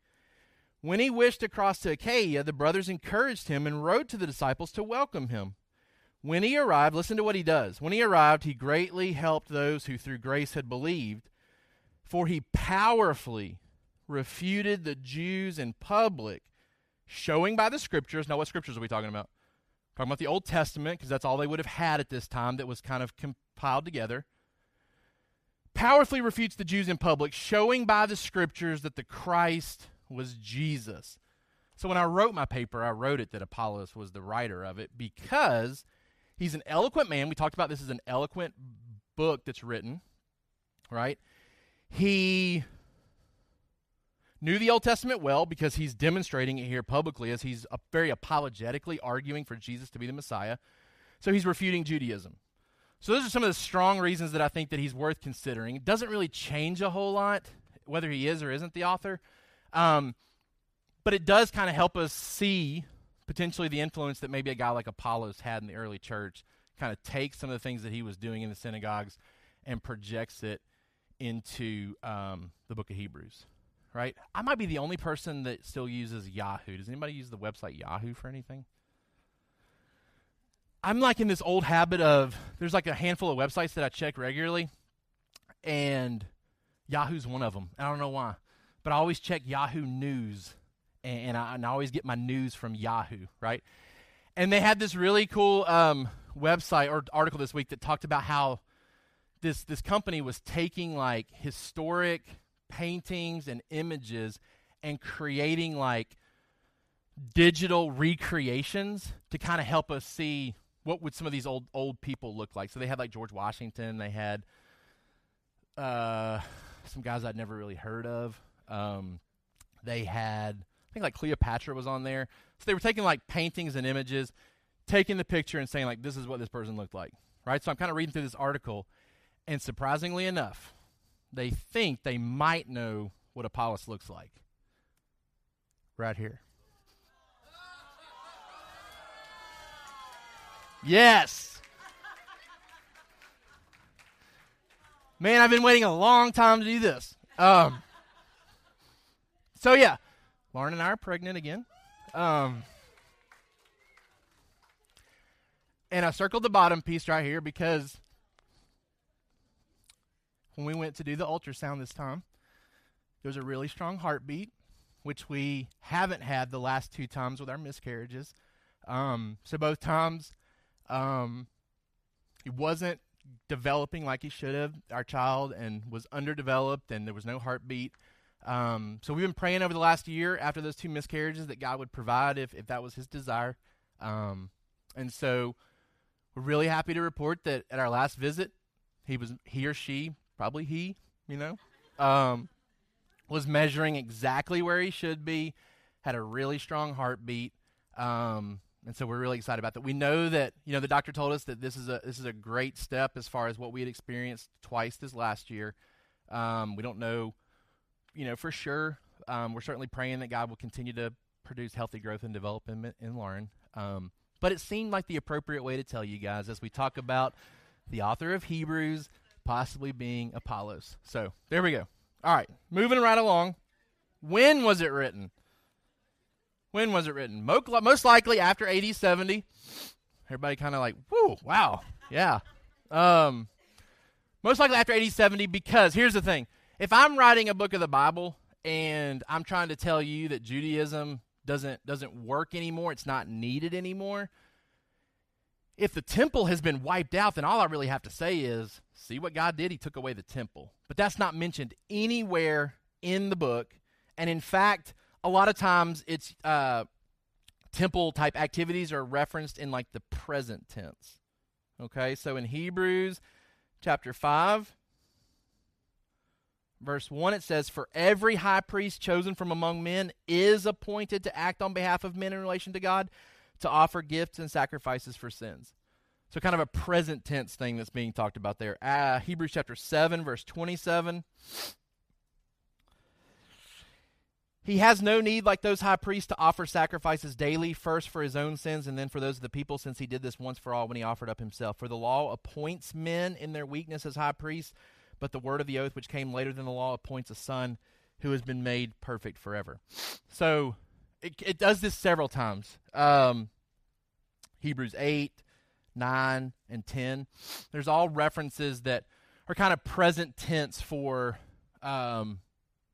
When he wished to cross to Achaia, the brothers encouraged him and wrote to the disciples to welcome him. When he arrived, listen to what he does. When he arrived, he greatly helped those who through grace had believed, for he powerfully refuted the Jews in public, showing by the scriptures. Now, what scriptures are we talking about? Talking about the Old Testament, because that's all they would have had at this time that was kind of compiled together. Powerfully refutes the Jews in public, showing by the scriptures that the Christ was Jesus. So when I wrote my paper, I wrote it that Apollos was the writer of it because he's an eloquent man. We talked about this as an eloquent book that's written, right? He knew the Old Testament well because he's demonstrating it here publicly as he's uh, very apologetically arguing for Jesus to be the Messiah. So he's refuting Judaism. So those are some of the strong reasons that I think that he's worth considering. It doesn't really change a whole lot whether he is or isn't the author. Um, but it does kind of help us see potentially the influence that maybe a guy like Apollos had in the early church, kind of takes some of the things that he was doing in the synagogues and projects it into um, the book of Hebrews right? I might be the only person that still uses Yahoo. Does anybody use the website Yahoo for anything? I'm like in this old habit of there's like a handful of websites that I check regularly, and Yahoo's one of them. I don't know why, but I always check Yahoo News, and, I, and I, always get my news from Yahoo, right? And they had this really cool um, website or article this week that talked about how this this company was taking like historic paintings and images and creating like digital recreations to kind of help us see what would some of these old old people look like. So they had like George Washington, they had uh, some guys I'd never really heard of. Um, they had I think like Cleopatra was on there. So they were taking like paintings and images, taking the picture and saying like this is what this person looked like. Right? So I'm kind of reading through this article and surprisingly enough, they think they might know what Apollos looks like. Right here. Yes. Man, I've been waiting a long time to do this. Um, so yeah, Lauren and I are pregnant again. Um, and I circled the bottom piece right here because when we went to do the ultrasound this time, there was a really strong heartbeat, which we haven't had the last two times with our miscarriages. Um, so both times, um, he wasn't developing like he should have, our child, and was underdeveloped, and there was no heartbeat. Um, so we've been praying over the last year after those two miscarriages that God would provide if, if that was his desire. Um, and so we're really happy to report that at our last visit, he was he or she probably he, you know, um, was measuring exactly where he should be, had a really strong heartbeat. Um, and so we're really excited about that. We know that you know the doctor told us that this is a this is a great step as far as what we had experienced twice this last year. Um, we don't know, you know, for sure. Um, we're certainly praying that God will continue to produce healthy growth and development in Lauren. Um, but it seemed like the appropriate way to tell you guys as we talk about the author of Hebrews, possibly being Apollos. So there we go. All right, moving right along. When was it written? When was it written? Most likely after AD 70. Everybody kind of like, whoo, wow, yeah. Um, most likely after AD 70 because here's the thing. If I'm writing a book of the Bible and I'm trying to tell you that Judaism doesn't doesn't work anymore, it's not needed anymore, if the temple has been wiped out, then all I really have to say is, see what God did? He took away the temple. But that's not mentioned anywhere in the book. And in fact, a lot of times it's uh, temple type activities are referenced in like the present tense. Okay, so in Hebrews chapter 5, verse 1, it says, For every high priest chosen from among men is appointed to act on behalf of men in relation to God, to offer gifts and sacrifices for sins. So, kind of a present tense thing that's being talked about there. Uh, Hebrews chapter 7, verse 27. He has no need, like those high priests, to offer sacrifices daily, first for his own sins and then for those of the people, since he did this once for all when he offered up himself. For the law appoints men in their weakness as high priests, but the word of the oath, which came later than the law, appoints a son who has been made perfect forever. So it, it does this several times. Um, Hebrews 8, 9, and 10. There's all references that are kind of present tense for. Um,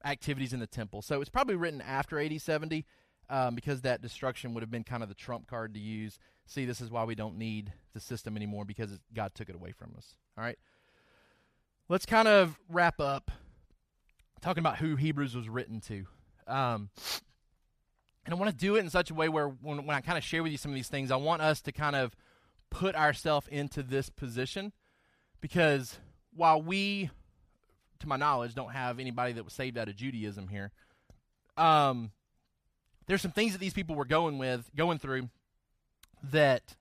activities in the temple. So it's probably written after AD 70 um, because that destruction would have been kind of the trump card to use. See, this is why we don't need the system anymore because God took it away from us. All right. Let's kind of wrap up talking about who Hebrews was written to. Um, and I want to do it in such a way where when, when I kind of share with you some of these things, I want us to kind of put ourselves into this position because while we to my knowledge, don't have anybody that was saved out of Judaism here. Um, there's some things that these people were going with, going through, that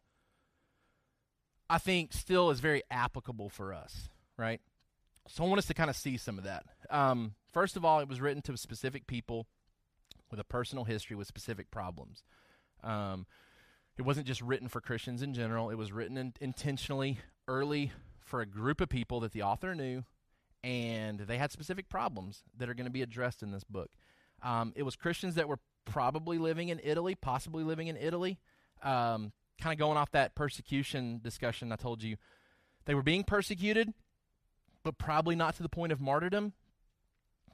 I think still is very applicable for us, right? So I want us to kind of see some of that. Um, first of all, it was written to specific people with a personal history with specific problems. Um, it wasn't just written for Christians in general. It was written in, intentionally early for a group of people that the author knew and they had specific problems that are going to be addressed in this book. Um, it was Christians that were probably living in Italy, possibly living in Italy. Um, kind of going off that persecution discussion I told you. They were being persecuted, but probably not to the point of martyrdom.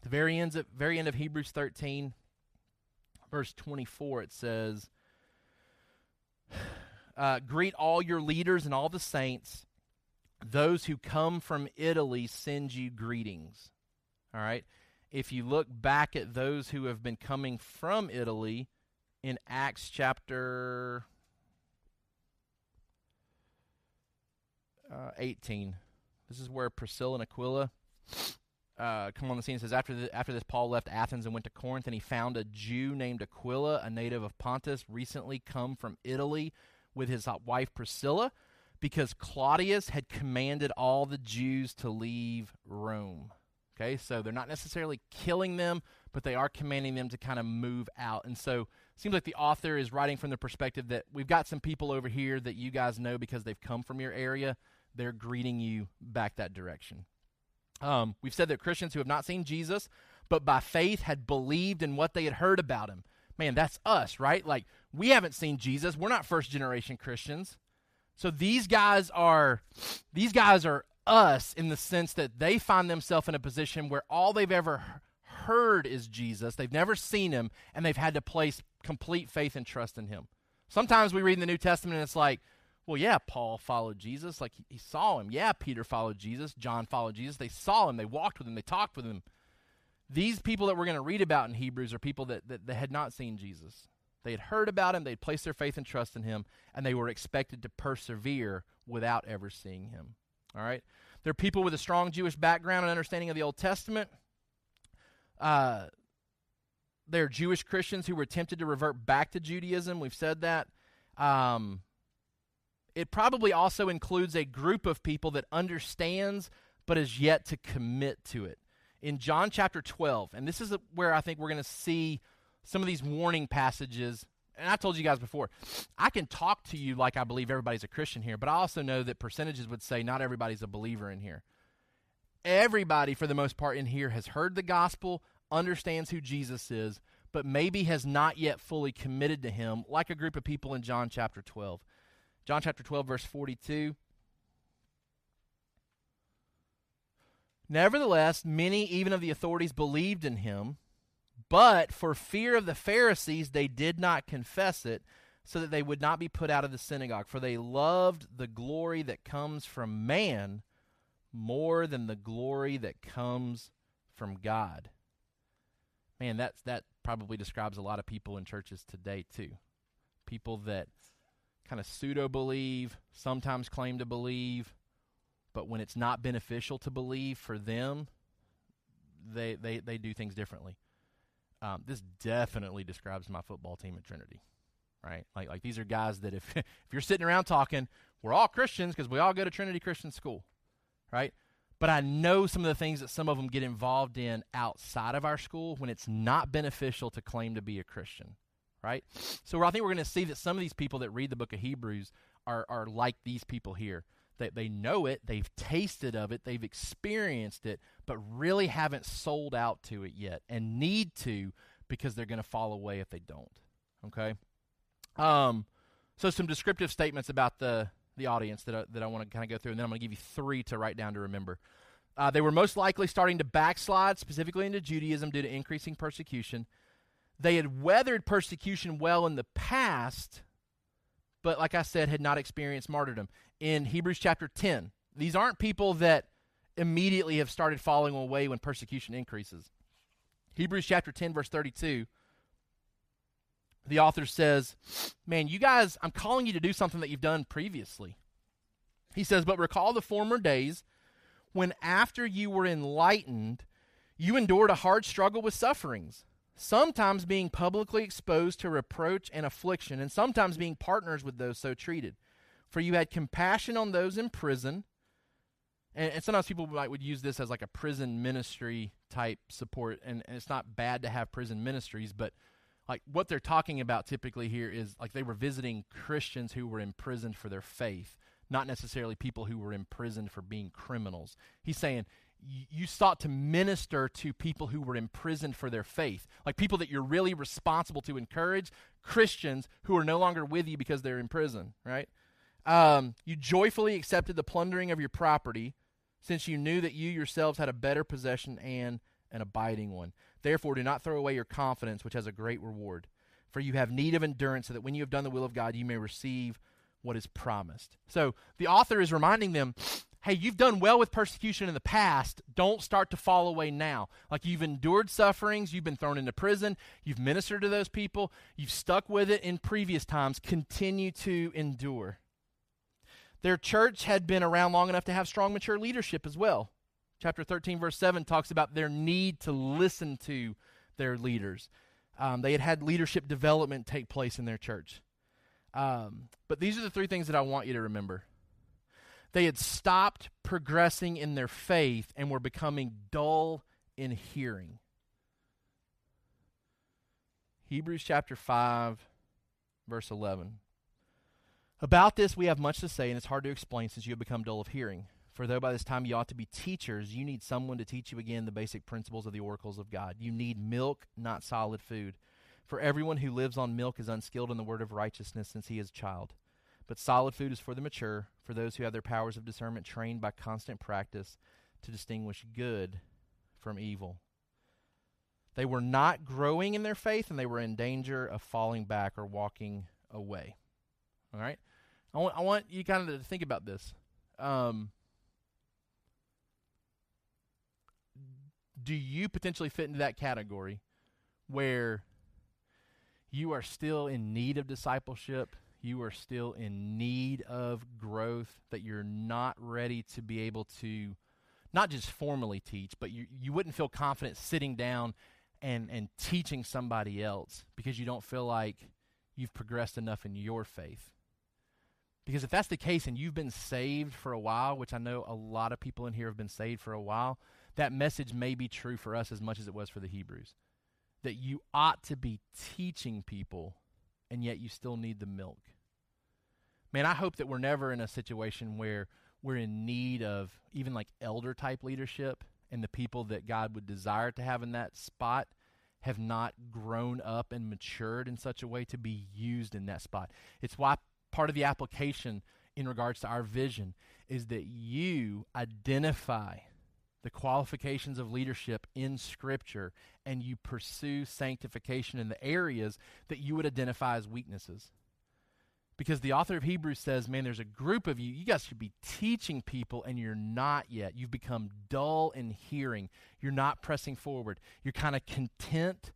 the very end of, very end of Hebrews 13, verse 24, it says, uh, Greet all your leaders and all the saints. Those who come from Italy send you greetings. All right. If you look back at those who have been coming from Italy in Acts chapter uh, 18, this is where Priscilla and Aquila uh, come on the scene. It says after the, after this, Paul left Athens and went to Corinth, and he found a Jew named Aquila, a native of Pontus, recently come from Italy, with his wife Priscilla because Claudius had commanded all the Jews to leave Rome. Okay, so they're not necessarily killing them, but they are commanding them to kind of move out. And so seems like the author is writing from the perspective that we've got some people over here that you guys know because they've come from your area. They're greeting you back that direction. Um, we've said that Christians who have not seen Jesus, but by faith had believed in what they had heard about him. Man, that's us, right? Like, we haven't seen Jesus. We're not first generation Christians. So these guys are these guys are us in the sense that they find themselves in a position where all they've ever heard is Jesus. They've never seen him and they've had to place complete faith and trust in him. Sometimes we read in the New Testament and it's like, well, yeah, Paul followed Jesus. Like he, saw him. Yeah, Peter followed Jesus. John followed Jesus. They saw him. They walked with him. They talked with him. These people that we're going to read about in Hebrews are people that, that, that had not seen Jesus. They had heard about him, they'd placed their faith and trust in him, and they were expected to persevere without ever seeing him. All right? They're people with a strong Jewish background and understanding of the Old Testament. Uh, they're Jewish Christians who were tempted to revert back to Judaism. We've said that. Um, it probably also includes a group of people that understands but is yet to commit to it. In John chapter 12, and this is where I think we're going to see some of these warning passages and I told you guys before, I can talk to you like I believe everybody's a Christian here, but I also know that percentages would say not everybody's a believer in here. Everybody, for the most part, in here has heard the gospel, understands who Jesus is, but maybe has not yet fully committed to him, like a group of people in John chapter 12. John chapter 12, verse 42. Nevertheless, many, even of the authorities, believed in him. But for fear of the Pharisees, they did not confess it, so that they would not be put out of the synagogue. For they loved the glory that comes from man more than the glory that comes from God. Man, that's, that probably describes a lot of people in churches today, too. people that kind of pseudo believe, sometimes claim to believe, but when it's not beneficial to believe for them, they they, they do things differently. Um, this definitely describes my football team at Trinity, right? Like like these are guys that if if you're sitting around talking, we're all Christians because we all go to Trinity Christian School, right? But I know some of the things that some of them get involved in outside of our school when it's not beneficial to claim to be a Christian, right? So I think we're going to see that some of these people that read the book of Hebrews are, are like these people here. That they, know it, they've tasted of it, they've experienced it, but really haven't sold out to it yet and need to because they're going to fall away if they don't. Okay? Um, so some descriptive statements about the the audience that I, that I want to kind of go through, and then I'm going to give you three to write down to remember. Uh, they were most likely starting to backslide, specifically into Judaism, due to increasing persecution. They had weathered persecution well in the past, but like I said, had not experienced martyrdom. In Hebrews chapter 10, these aren't people that immediately have started falling away when persecution increases. Hebrews chapter 10, verse 32 the author says, Man, you guys, I'm calling you to do something that you've done previously. He says, But recall the former days when, after you were enlightened, you endured a hard struggle with sufferings, sometimes being publicly exposed to reproach and affliction, and sometimes being partners with those so treated. For you had compassion on those in prison. And, and sometimes people might would use this as like a prison ministry type support, and, and it's not bad to have prison ministries, but like what they're talking about typically here is like they were visiting Christians who were imprisoned for their faith, not necessarily people who were imprisoned for being criminals. He's saying you sought to minister to people who were imprisoned for their faith, like people that you're really responsible to encourage, Christians who are no longer with you because they're in prison, right? Um, you joyfully accepted the plundering of your property, since you knew that you yourselves had a better possession and an abiding one. Therefore, do not throw away your confidence, which has a great reward. For you have need of endurance, so that when you have done the will of God, you may receive what is promised. So the author is reminding them hey, you've done well with persecution in the past. Don't start to fall away now. Like you've endured sufferings, you've been thrown into prison, you've ministered to those people, you've stuck with it in previous times. Continue to endure. Their church had been around long enough to have strong, mature leadership as well. Chapter 13, verse 7 talks about their need to listen to their leaders. Um, they had had leadership development take place in their church. Um, but these are the three things that I want you to remember. They had stopped progressing in their faith and were becoming dull in hearing. Hebrews chapter 5, verse 11. About this we have much to say, and it's hard to explain since you have become dull of hearing. For though by this time you ought to be teachers, you need someone to teach you again the basic principles of the oracles of God. You need milk, not solid food. For everyone who lives on milk is unskilled in the word of righteousness since he is a child. But solid food is for the mature, for those who have their powers of discernment trained by constant practice to distinguish good from evil. They were not growing in their faith and they were in danger of falling back or walking away. All right? I want, I want you kind of to think about this. Um, do you potentially fit into that category where you are still in need of discipleship? You are still in need of growth, that you're not ready to be able to not just formally teach, but you, you wouldn't feel confident sitting down and, and teaching somebody else because you don't feel like you've progressed enough in your faith. Because if that's the case and you've been saved for a while, which I know a lot of people in here have been saved for a while, that message may be true for us as much as it was for the Hebrews. That you ought to be teaching people, and yet you still need the milk. Man, I hope that we're never in a situation where we're in need of even like elder type leadership, and the people that God would desire to have in that spot have not grown up and matured in such a way to be used in that spot. It's why part of the application in regards to our vision is that you identify the qualifications of leadership in Scripture and you pursue sanctification in the areas that you would identify as weaknesses. Because the author of Hebrews says, man, there's a group of you, you guys should be teaching people, and you're not yet. You've become dull in hearing. You're not pressing forward. You're kind of content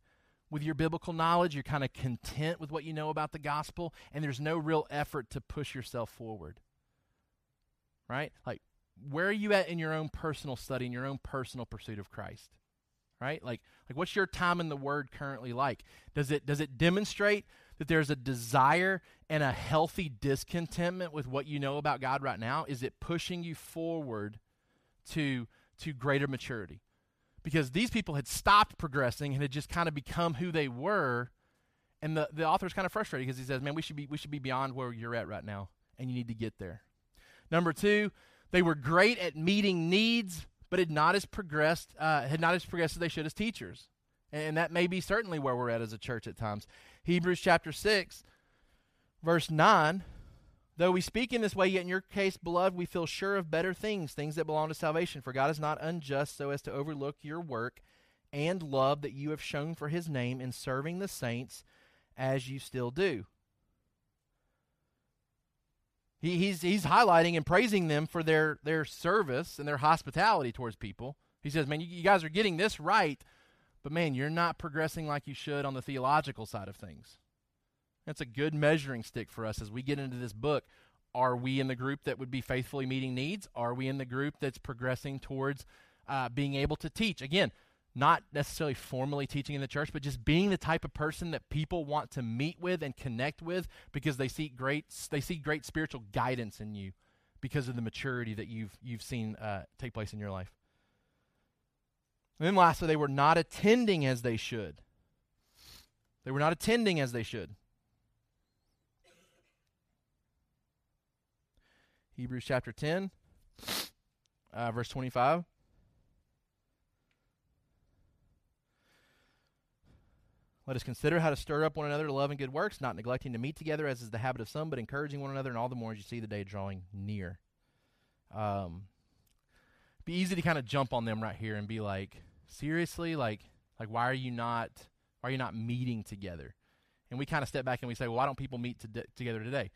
with your biblical knowledge. You're kind of content with what you know about the gospel, and there's no real effort to push yourself forward. Right? Like, where are you at in your own personal study, in your own personal pursuit of Christ? Right? Like, like what's your time in the Word currently like? Does it does it demonstrate that there's a desire and a healthy discontentment with what you know about God right now? Is it pushing you forward to to greater maturity? because these people had stopped progressing and had just kind of become who they were. And the, the author is kind of frustrated because he says, Man, we should, be, we should be beyond where you're at right now, and you need to get there. Number two, they were great at meeting needs, but had not as progressed, uh, had not as progressed as they should as teachers. And that may be certainly where we're at as a church at times. Hebrews chapter 6, verse 9 Though we speak in this way, yet in your case, beloved, we feel sure of better things, things that belong to salvation. For God is not unjust so as to overlook your work and love that you have shown for his name in serving the saints as you still do. He, he's, he's highlighting and praising them for their, their service and their hospitality towards people. He says, Man, you, you guys are getting this right, but man, you're not progressing like you should on the theological side of things. That's a good measuring stick for us as we get into this book. Are we in the group that would be faithfully meeting needs? Are we in the group that's progressing towards uh, being able to teach? Again, not necessarily formally teaching in the church, but just being the type of person that people want to meet with and connect with because they see great they see great spiritual guidance in you because of the maturity that you've you've seen uh, take place in your life. And then lastly, they were not attending as they should. They were not attending as they should. Hebrews chapter 10, uh, verse 25. Let us consider how to stir up one another to love and good works, not neglecting to meet together as is the habit of some, but encouraging one another, and all the more as you see the day drawing near. Um, be easy to kind of jump on them right here and be like, seriously, like, like why are you not, why are you not meeting together? And we kind of step back and we say, well, why don't people meet to together today?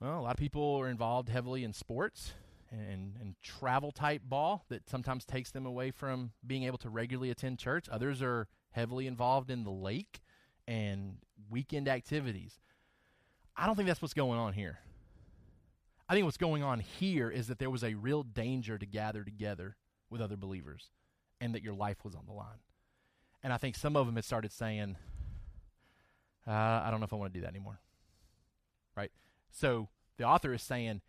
Well, a lot of people are involved heavily in sports and, and travel type ball that sometimes takes them away from being able to regularly attend church. Others are heavily involved in the lake and weekend activities. I don't think that's what's going on here. I think what's going on here is that there was a real danger to gather together with other believers and that your life was on the line. And I think some of them had started saying, uh, I don't know if I want to do that anymore. Right? So the author is saying,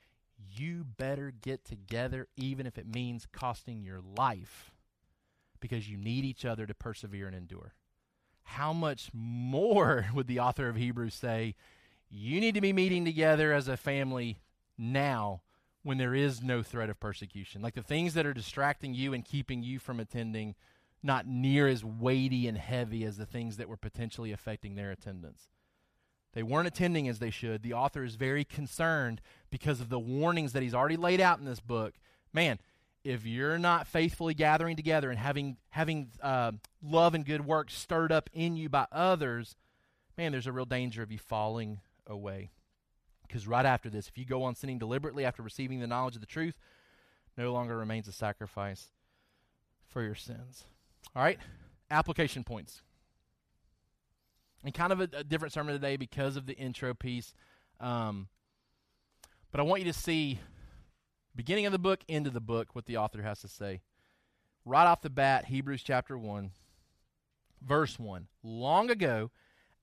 you better get together, even if it means costing your life, because you need each other to persevere and endure. How much more would the author of Hebrews say, you need to be meeting together as a family now when there is no threat of persecution? Like the things that are distracting you and keeping you from attending, not near as weighty and heavy as the things that were potentially affecting their attendance. They weren't attending as they should. The author is very concerned because of the warnings that he's already laid out in this book. Man, if you're not faithfully gathering together and having having uh, love and good works stirred up in you by others, man, there's a real danger of you falling away. Because right after this, if you go on sinning deliberately after receiving the knowledge of the truth, no longer remains a sacrifice for your sins. All right, application points and kind of a, a, different sermon today because of the intro piece. Um, but I want you to see beginning of the book, end of the book, what the author has to say. Right off the bat, Hebrews chapter 1, verse 1. Long ago,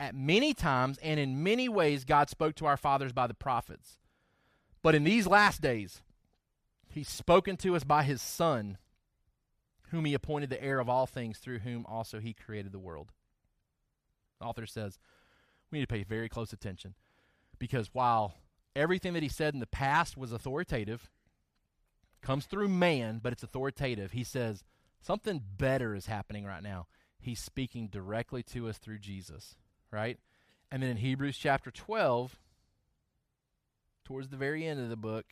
at many times and in many ways, God spoke to our fathers by the prophets. But in these last days, He's spoken to us by His Son, whom He appointed the heir of all things, through whom also He created the world. The author says we need to pay very close attention because while everything that he said in the past was authoritative, comes through man, but it's authoritative, he says something better is happening right now. He's speaking directly to us through Jesus, right? And then in Hebrews chapter 12, towards the very end of the book,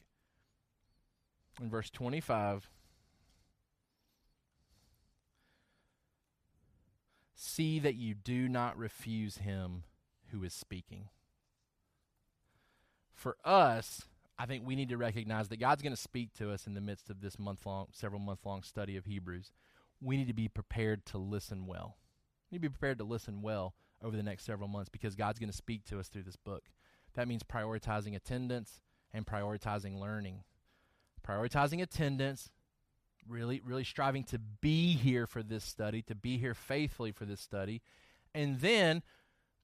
in verse 25, See that you do not refuse him who is speaking. For us, I think we need to recognize that God's going to speak to us in the midst of this month long, several month long study of Hebrews. We need to be prepared to listen well. You need to be prepared to listen well over the next several months because God's going to speak to us through this book. That means prioritizing attendance and prioritizing learning. Prioritizing attendance, really, really striving to be here for this study, to be here faithfully for this study, and then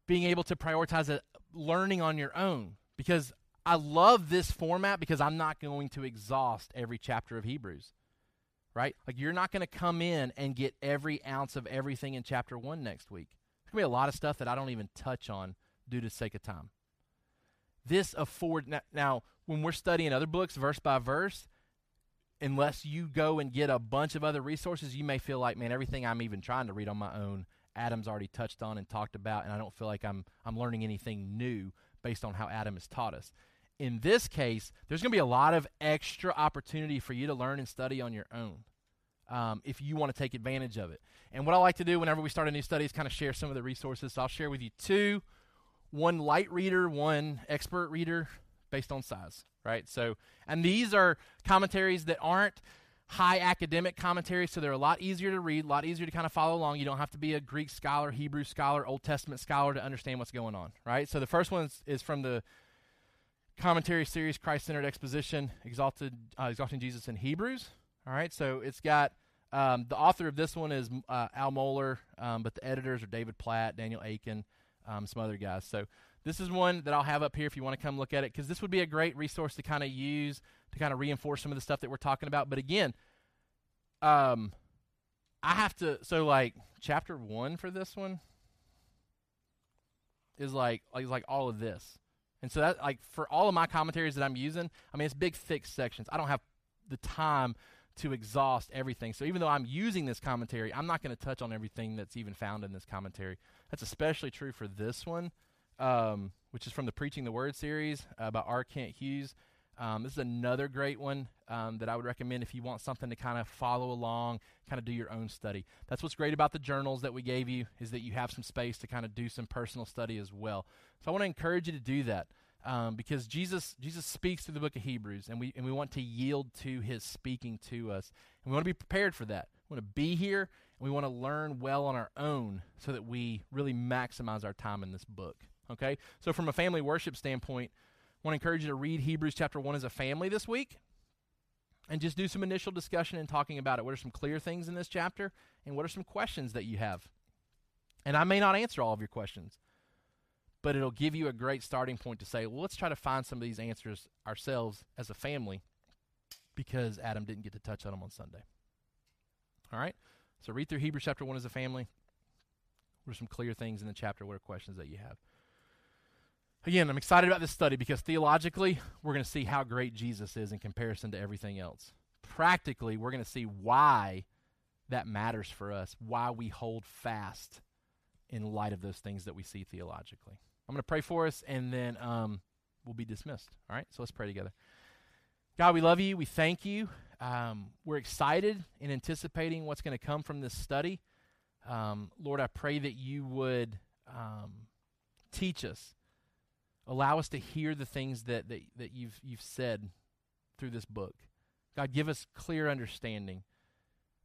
being able to prioritize learning on your own. Because I love this format because I'm not going to exhaust every chapter of Hebrews. Right? Like you're not going to come in and get every ounce of everything in chapter 1 next week. Going to be a lot of stuff that I don't even touch on due to sake of time. This afford now, now when we're studying other books verse by verse, unless you go and get a bunch of other resources, you may feel like, man, everything I'm even trying to read on my own, Adam's already touched on and talked about, and I don't feel like I'm I'm learning anything new based on how Adam has taught us. In this case, there's going to be a lot of extra opportunity for you to learn and study on your own um, if you want to take advantage of it. And what I like to do whenever we start a new study is kind of share some of the resources. So I'll share with you two one light reader, one expert reader based on size, right? So, and these are commentaries that aren't high academic commentaries, so they're a lot easier to read, a lot easier to kind of follow along. You don't have to be a Greek scholar, Hebrew scholar, Old Testament scholar to understand what's going on, right? So the first one is, is from the commentary series Christ Centered Exposition, Exalted, uh, Exalting Jesus in Hebrews. All right, so it's got um, the author of this one is uh, Al Mohler, um, but the editors are David Platt, Daniel Akin, um, some other guys. So this is one that I'll have up here if you want to come look at it, because this would be a great resource to kind of use to kind of reinforce some of the stuff that we're talking about. But again, um, I have to. So like chapter one for this one is like is like all of this. And so that like for all of my commentaries that I'm using, I mean it's big thick sections. I don't have the time to exhaust everything. So even though I'm using this commentary, I'm not going to touch on everything that's even found in this commentary. That's especially true for this one, um, which is from the Preaching the Word series uh, by R. Kent Hughes. Um, this is another great one um, that I would recommend if you want something to kind of follow along, kind of do your own study. That's what's great about the journals that we gave you is that you have some space to kind of do some personal study as well. So I want to encourage you to do that um, because Jesus Jesus speaks through the book of Hebrews, and we and we want to yield to His speaking to us, and we want to be prepared for that. We want to be here, and we want to learn well on our own, so that we really maximize our time in this book. Okay, so from a family worship standpoint, I want to encourage you to read Hebrews chapter one as a family this week, and just do some initial discussion and talking about it. What are some clear things in this chapter, and what are some questions that you have? And I may not answer all of your questions but it'll give you a great starting point to say, well, let's try to find some of these answers ourselves as a family because Adam didn't get to touch on them on Sunday. All right? So read through Hebrews chapter 1 as a family. What are some clear things in the chapter? What are questions that you have? Again, I'm excited about this study because theologically, we're going to see how great Jesus is in comparison to everything else. Practically, we're going to see why that matters for us, why we hold fast in light of those things that we see theologically. I'm going to pray for us, and then um, we'll be dismissed. All right? So let's pray together. God, we love you. We thank you. Um, we're excited in anticipating what's going to come from this study. Um, Lord, I pray that you would um, teach us, allow us to hear the things that, that, that you've, you've said through this book. God, give us clear understanding.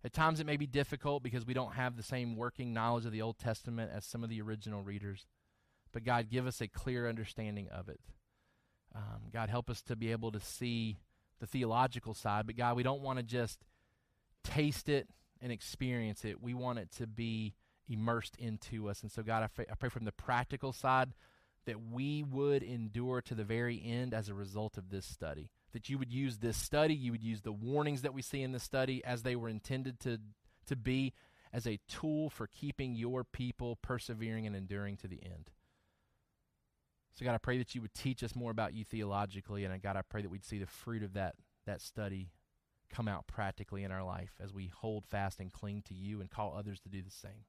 At times it may be difficult because we don't have the same working knowledge of the Old Testament as some of the original readers. But God, give us a clear understanding of it. Um, God, help us to be able to see the theological side. But God, we don't want to just taste it and experience it. We want it to be immersed into us. And so, God, I, pray, I pray from the practical side that we would endure to the very end as a result of this study. That you would use this study, you would use the warnings that we see in this study as they were intended to, to be, as a tool for keeping your people persevering and enduring to the end. So, God, I pray that you would teach us more about you theologically, and God, I pray that we'd see the fruit of that, that study come out practically in our life as we hold fast and cling to you and call others to do the same.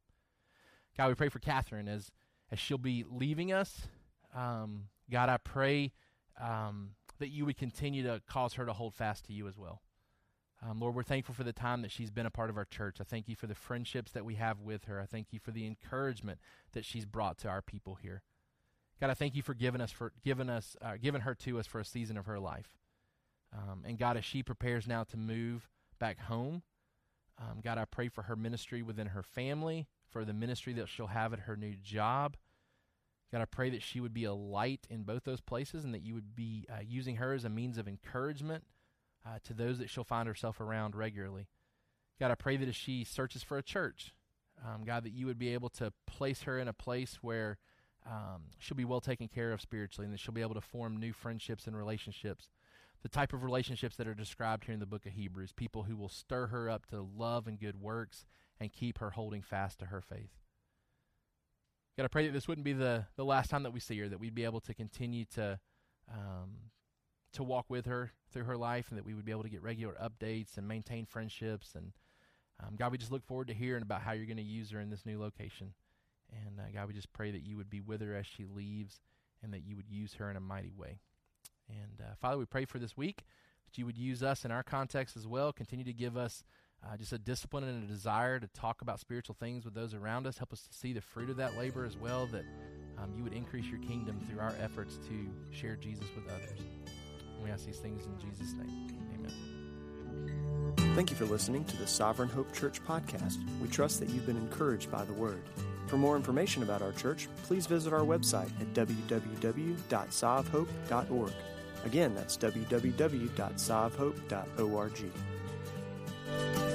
God, we pray for Catherine as, as she'll be leaving us. Um, God, I pray um, that you would continue to cause her to hold fast to you as well. Um, Lord, we're thankful for the time that she's been a part of our church. I thank you for the friendships that we have with her. I thank you for the encouragement that she's brought to our people here. God, I thank you for giving us for giving us uh, giving her to us for a season of her life. Um, and God, as she prepares now to move back home, um, God, I pray for her ministry within her family, for the ministry that she'll have at her new job. God, I pray that she would be a light in both those places and that you would be uh, using her as a means of encouragement uh, to those that she'll find herself around regularly. God, I pray that as she searches for a church, um, God, that you would be able to place her in a place where um, she'll be well taken care of spiritually and that she'll be able to form new friendships and relationships. The type of relationships that are described here in the book of Hebrews, people who will stir her up to love and good works and keep her holding fast to her faith. God, I pray that this wouldn't be the, the last time that we see her, that we'd be able to continue to um, to walk with her through her life, and that we would be able to get regular updates and maintain friendships. And um, God, we just look forward to hearing about how you're going to use her in this new location. And uh, God, we just pray that you would be with her as she leaves, and that you would use her in a mighty way. And uh, Father, we pray for this week that you would use us in our context as well. Continue to give us uh, just a discipline and a desire to talk about spiritual things with those around us. Help us to see the fruit of that labor as well, that um, you would increase your kingdom through our efforts to share Jesus with others. And we ask these things in Jesus' name. Amen. Thank you for listening to the Sovereign Hope Church podcast. We trust that you've been encouraged by the word. For more information about our church, please visit our website at www.sovhope.org. Again, that's www.sovhope.org.